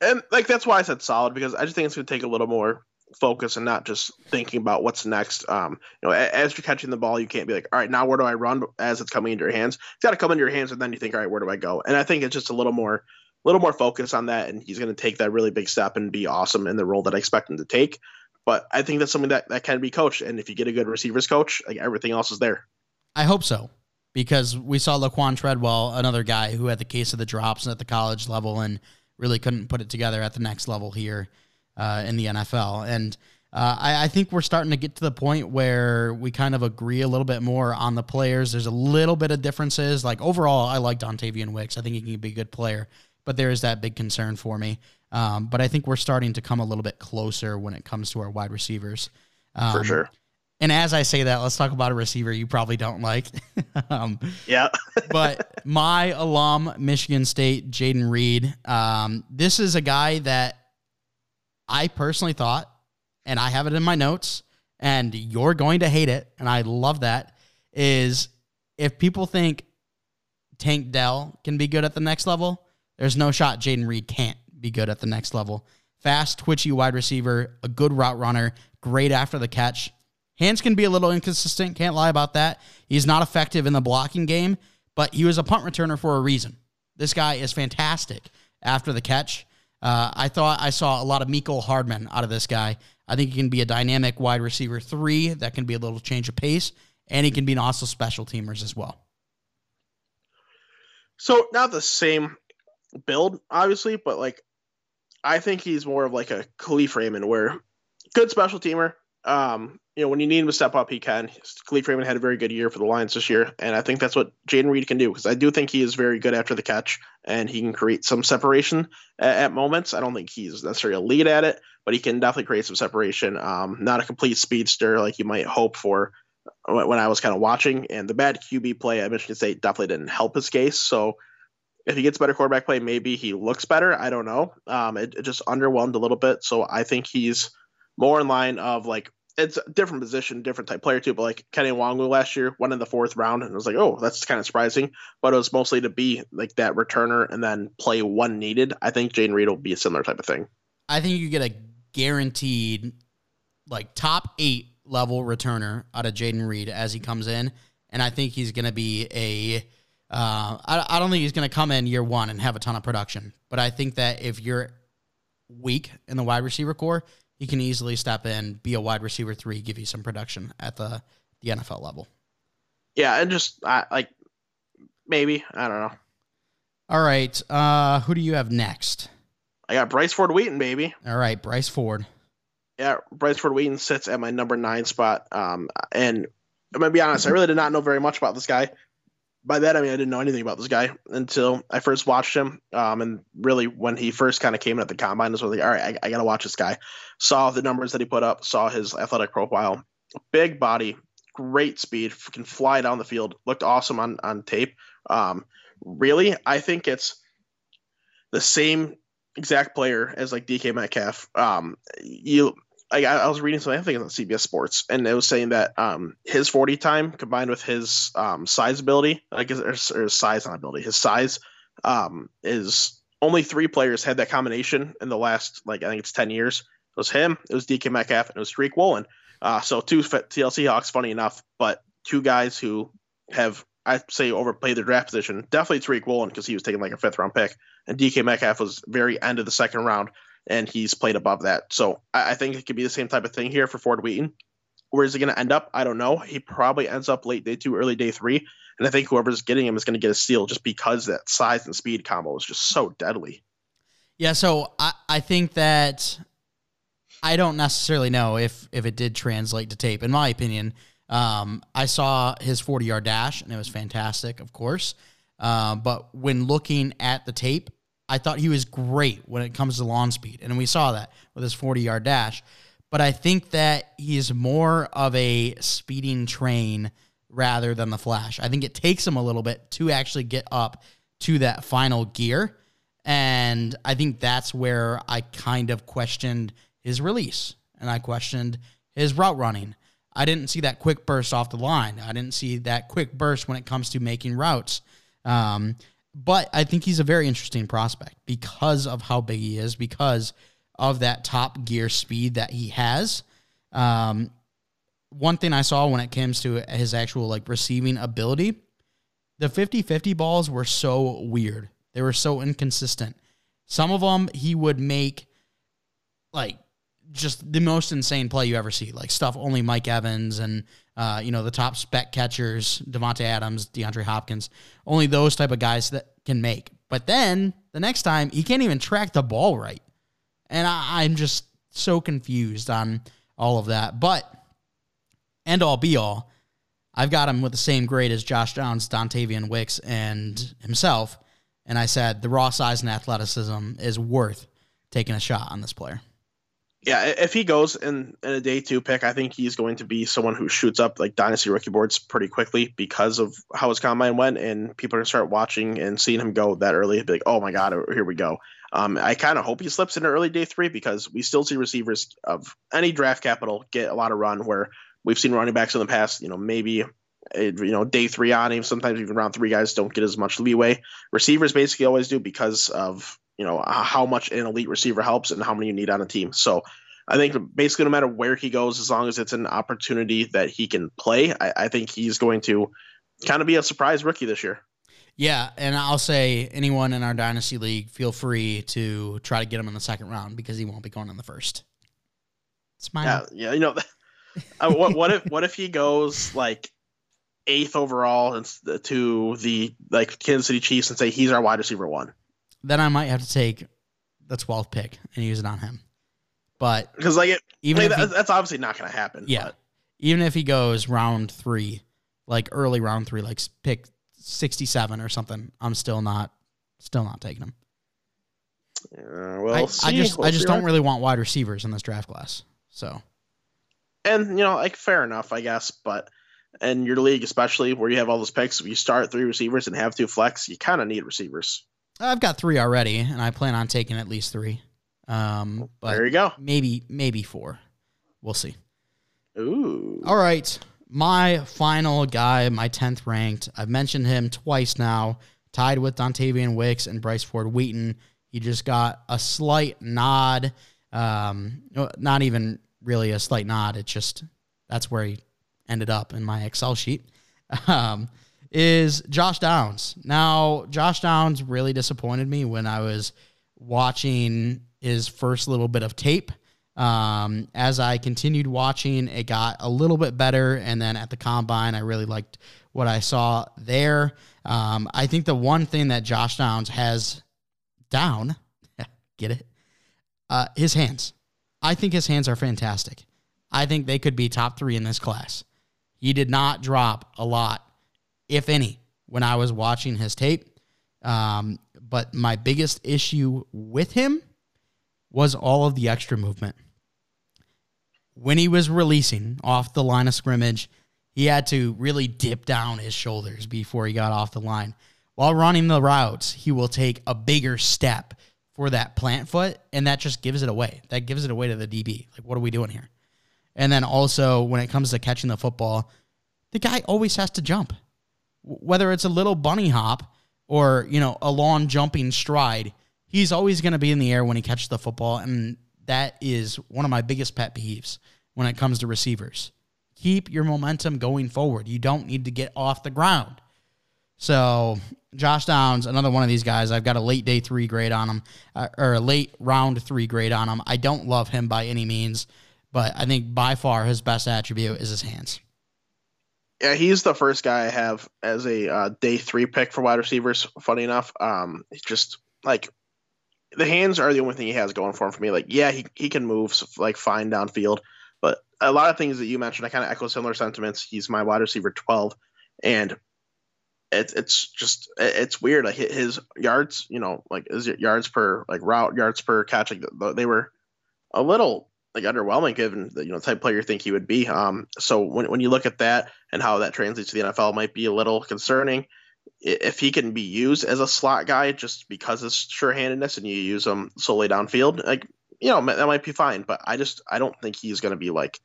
Speaker 2: And like that's why I said solid because I just think it's going to take a little more focus and not just thinking about what's next. Um, you know, as you're catching the ball, you can't be like, all right, now where do I run as it's coming into your hands? It's got to come into your hands, and then you think, all right, where do I go? And I think it's just a little more, a little more focus on that, and he's going to take that really big step and be awesome in the role that I expect him to take. But I think that's something that that can be coached, and if you get a good receivers coach, like everything else is there.
Speaker 1: I hope so because we saw Laquon Treadwell, another guy who had the case of the drops at the college level and really couldn't put it together at the next level here uh, in the NFL. And uh, I, I, think we're starting to get to the point where we kind of agree a little bit more on the players. There's a little bit of differences. Like overall, I like Dontayvion Wicks. I think he can be a good player, but there is that big concern for me. Um, but I think we're starting to come a little bit closer when it comes to our wide receivers.
Speaker 2: Um, for sure.
Speaker 1: And as I say that, let's talk about a receiver you probably don't like.
Speaker 2: um, yeah.
Speaker 1: but my alum, Michigan State, Jayden Reed. Um, this is a guy that I personally thought, and I have it in my notes, and you're going to hate it, and I love that. Is if people think Tank Dell can be good at the next level, there's no shot Jayden Reed can't be good at the next level. Fast, twitchy wide receiver, a good route runner, great after the catch Hands can be a little inconsistent, can't lie about that. He's not effective in the blocking game, but he was a punt returner for a reason. This guy is fantastic after the catch. Uh, I thought I saw a lot of Mecole Hardman out of this guy. I think he can be a dynamic wide receiver three that can be a little change of pace, and he can be an also special teamers as well.
Speaker 2: So not the same build, obviously, but like I think he's more of like a Kalif Raymond, where good special teamer, um, you know, when you need him to step up, he can. Kalif Freeman had a very good year for the Lions this year, and I think that's what Jayden Reed can do because I do think he is very good after the catch and he can create some separation at, at, moments. I don't think he's necessarily a lead at it, but he can definitely create some separation. Um, not a complete speedster like you might hope for when I was kind of watching, and the bad QB play at Michigan State definitely didn't help his case. So if he gets better quarterback play, maybe he looks better. I don't know. Um, it, it just underwhelmed a little bit, so I think he's more in line of like it's a different position, different type player too. But like Kenny Nwangwu last year, went in the fourth round, and I was like, oh, that's kind of surprising. But it was mostly to be like that returner and then play one needed. I think Jayden Reed will be a similar type of thing.
Speaker 1: I think you get a guaranteed like top eight level returner out of Jayden Reed as he comes in, and I think he's going to be a. Uh, I, I don't think he's going to come in year one and have a ton of production, but I think that if you're weak in the wide receiver core, he can easily step in, be a wide receiver three, give you some production at the the NFL level.
Speaker 2: Yeah, and just uh, like maybe I don't know.
Speaker 1: All right, uh, who do you have next?
Speaker 2: I got Bryce Ford Wheaton, baby.
Speaker 1: All right, Bryce Ford.
Speaker 2: Yeah, Bryce Ford Wheaton sits at my number nine spot. Um, and I'm gonna be honest, I really did not know very much about this guy by that I mean I didn't know anything about this guy until I first watched him. Um, and really when he first kind of came in at the combine, I was like, all right, I, I got to watch this guy. Saw the numbers that he put up, saw his athletic profile, big body, great speed, can fly down the field, looked awesome on on tape. Um, really, I think it's the same exact player as like DK Metcalf, um, you I, I was reading something I think on CBS Sports, and it was saying that um, his 40 time combined with his um, size ability, I guess, or, or size not ability, his size um, is only three players had that combination in the last like I think it's 10 years. It was him, it was DK Metcalf, and it was Tariq Woolen. Uh, so two TLC Hawks, funny enough, but two guys who have I'd say overplayed their draft position. Definitely Tariq Woolen because he was taking like a fifth round pick, and DK Metcalf was very end of the second round, and he's played above that. So I, I think it could be the same type of thing here for Ford Wheaton. Where is he going to end up? I don't know. He probably ends up late day two, early day three, and I think whoever's getting him is going to get a steal just because that size and speed combo is just so deadly.
Speaker 1: Yeah, so I, I think that I don't necessarily know if if it did translate to tape. In my opinion, um, I saw his 40 yard dash and it was fantastic, of course. Uh, but when looking at the tape, I thought he was great when it comes to lawn speed. And we saw that with his 40 yard dash. But I think that he's more of a speeding train rather than the flash. I think it takes him a little bit to actually get up to that final gear. And I think that's where I kind of questioned his release and I questioned his route running. I didn't see that quick burst off the line. I didn't see that quick burst when it comes to making routes. Um, but I think he's a very interesting prospect because of how big he is, because of that top gear speed that he has. Um, one thing I saw when it comes to his actual like receiving ability, the 50-50 balls were so weird. They were so inconsistent. Some of them he would make like just the most insane play you ever see, like stuff only Mike Evans and uh, you know the top spec catchers, Davante Adams, DeAndre Hopkins, only those type of guys that can make. But then the next time he can't even track the ball right, and I, I'm just so confused on all of that. But end all be all, I've got him with the same grade as Josh Downs, Dontayvion Wicks, and himself. And I said the raw size and athleticism is worth taking a shot on this player
Speaker 2: yeah, if he goes in, in a day two pick, I think he's going to be someone who shoots up like dynasty rookie boards pretty quickly because of how his combine went, and people are gonna start watching and seeing him go that early. Be like, oh my god, here we go. Um, I kind of hope he slips into early day three because we still see receivers of any draft capital get a lot of run. Where we've seen running backs in the past, you know, maybe you know day three on, him. sometimes even round three guys don't get as much leeway. Receivers basically always do because of you know how much an elite receiver helps and how many you need on a team. So I think basically no matter where he goes, as long as it's an opportunity that he can play, I, I think he's going to kind of be a surprise rookie this year.
Speaker 1: Yeah, and I'll say anyone in our dynasty league, feel free to try to get him in the second round because he won't be going in the first.
Speaker 2: Smile. Yeah, yeah. You know, uh, what what if what if he goes like eighth overall and to the like Kansas City Chiefs and say he's our wide receiver one?
Speaker 1: Then I might have to take the 12th pick and use it on him. But
Speaker 2: because like it, even mean, he, that's obviously not going to happen.
Speaker 1: Yeah, but. even if he goes round three, like early round three, like pick 67 or something, I'm still not, still not taking him.
Speaker 2: Uh, well,
Speaker 1: I, I just, we'll I just don't right. really want wide receivers in this draft class. So,
Speaker 2: and you know, like fair enough, I guess, but in your league, especially where you have all those picks, if you start three receivers and have two flex, you kind of need receivers.
Speaker 1: I've got three already, and I plan on taking at least three. Um, but
Speaker 2: there you go.
Speaker 1: Maybe maybe four. We'll see.
Speaker 2: Ooh.
Speaker 1: All right. My final guy, my tenth ranked. I've mentioned him twice now. Tied with Dontayvion Wicks and Bryce Ford Wheaton. He just got a slight nod. Um, not even really a slight nod. It's just that's where he ended up in my Excel sheet. Um, is Josh Downs. Now, Josh Downs really disappointed me when I was watching his first little bit of tape. Um, as I continued watching, it got a little bit better. And then at the combine, I really liked what I saw there. Um, I think the one thing that Josh Downs has down, get it? Uh, his hands. I think his hands are fantastic. I think they could be top three in this class. He did not drop a lot if any, when I was watching his tape. Um, but my biggest issue with him was all of the extra movement. When he was releasing off the line of scrimmage, he had to really dip down his shoulders before he got off the line. While running the routes, he will take a bigger step for that plant foot, and that just gives it away. That gives it away to the DB. Like, what are we doing here? And then also, when it comes to catching the football, the guy always has to jump. Whether it's a little bunny hop or, you know, a long jumping stride, he's always going to be in the air when he catches the football. And that is one of my biggest pet peeves when it comes to receivers. Keep your momentum going forward. You don't need to get off the ground. So Josh Downs, another one of these guys. I've got a late day three grade on him, uh, or a late round three grade on him. I don't love him by any means, but I think by far his best attribute is his hands.
Speaker 2: Yeah, he's the first guy I have as a uh, day three pick for wide receivers. Funny enough, um, just like the hands are the only thing he has going for him for me. Like, yeah, he he can move like fine downfield, but a lot of things that you mentioned, I kind of echo similar sentiments. He's my wide receiver twelve, and it's it's just it's weird. Like his yards, you know, like his yards per like route yards per catch, like they were a little like underwhelming given the you know type player you think he would be. Um, so when when you look at that and how that translates to the NFL, might be a little concerning. If he can be used as a slot guy just because of sure-handedness, and you use him solely downfield, like you know that might be fine. But I just I don't think he's going to be like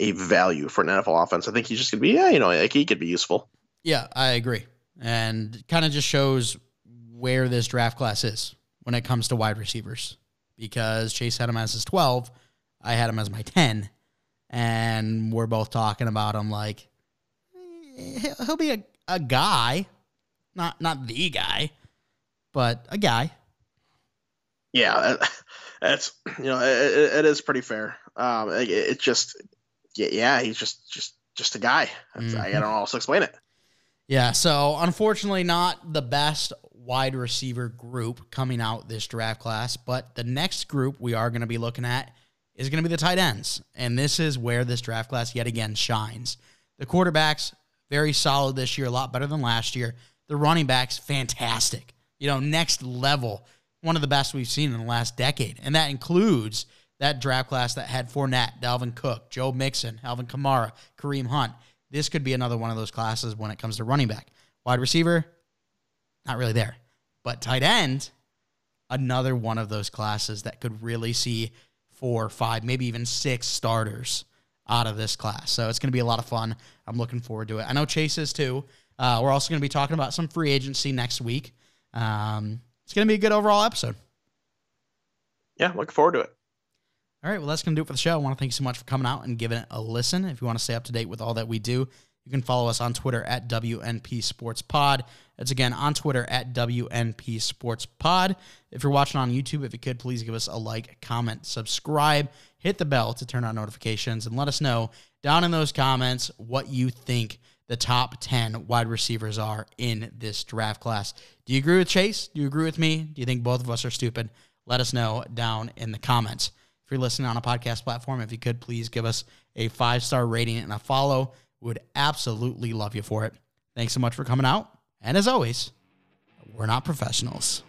Speaker 2: a value for an NFL offense. I think he's just going to be yeah, you know, like he could be useful.
Speaker 1: Yeah, I agree and kind of just shows where this draft class is when it comes to wide receivers. Because Chase had him as his 12, I had him as my 10, and we're both talking about him like he'll be a, a guy, not not the guy, but a guy.
Speaker 2: Yeah, that's you know it, it is pretty fair. Um, it, it just yeah, yeah, he's just just just a guy. Mm-hmm. I don't know how to explain it.
Speaker 1: Yeah, so unfortunately, not the best wide receiver group coming out this draft class, but the next group we are going to be looking at is going to be the tight ends. And this is where this draft class yet again shines. The quarterbacks, very solid this year, a lot better than last year. The running backs, fantastic. You know, next level, one of the best we've seen in the last decade. And that includes that draft class that had Fournette, Dalvin Cook, Joe Mixon, Alvin Kamara, Kareem Hunt this could be another one of those classes when it comes to running back. Wide receiver, not really there. But tight end, another one of those classes that could really see four, five, maybe even six starters out of this class. So it's going to be a lot of fun. I'm looking forward to it. I know Chase is too. Uh, we're also going to be talking about some free agency next week. Um, it's going to be a good overall episode.
Speaker 2: Yeah, looking forward to it.
Speaker 1: All right, well, that's going to do it for the show. I want to thank you so much for coming out and giving it a listen. If you want to stay up to date with all that we do, you can follow us on Twitter at WNP Sports Pod. That's again on Twitter at WNP Sports Pod. If you're watching on YouTube, if you could, please give us a like, comment, subscribe, hit the bell to turn on notifications, and let us know down in those comments what you think the top 10 wide receivers are in this draft class. Do you agree with Chase? Do you agree with me? Do you think both of us are stupid? Let us know down in the comments. If you're listening on a podcast platform, if you could please give us a five star rating and a follow, would absolutely love you for it. Thanks so much for coming out. And as always, we're not professionals.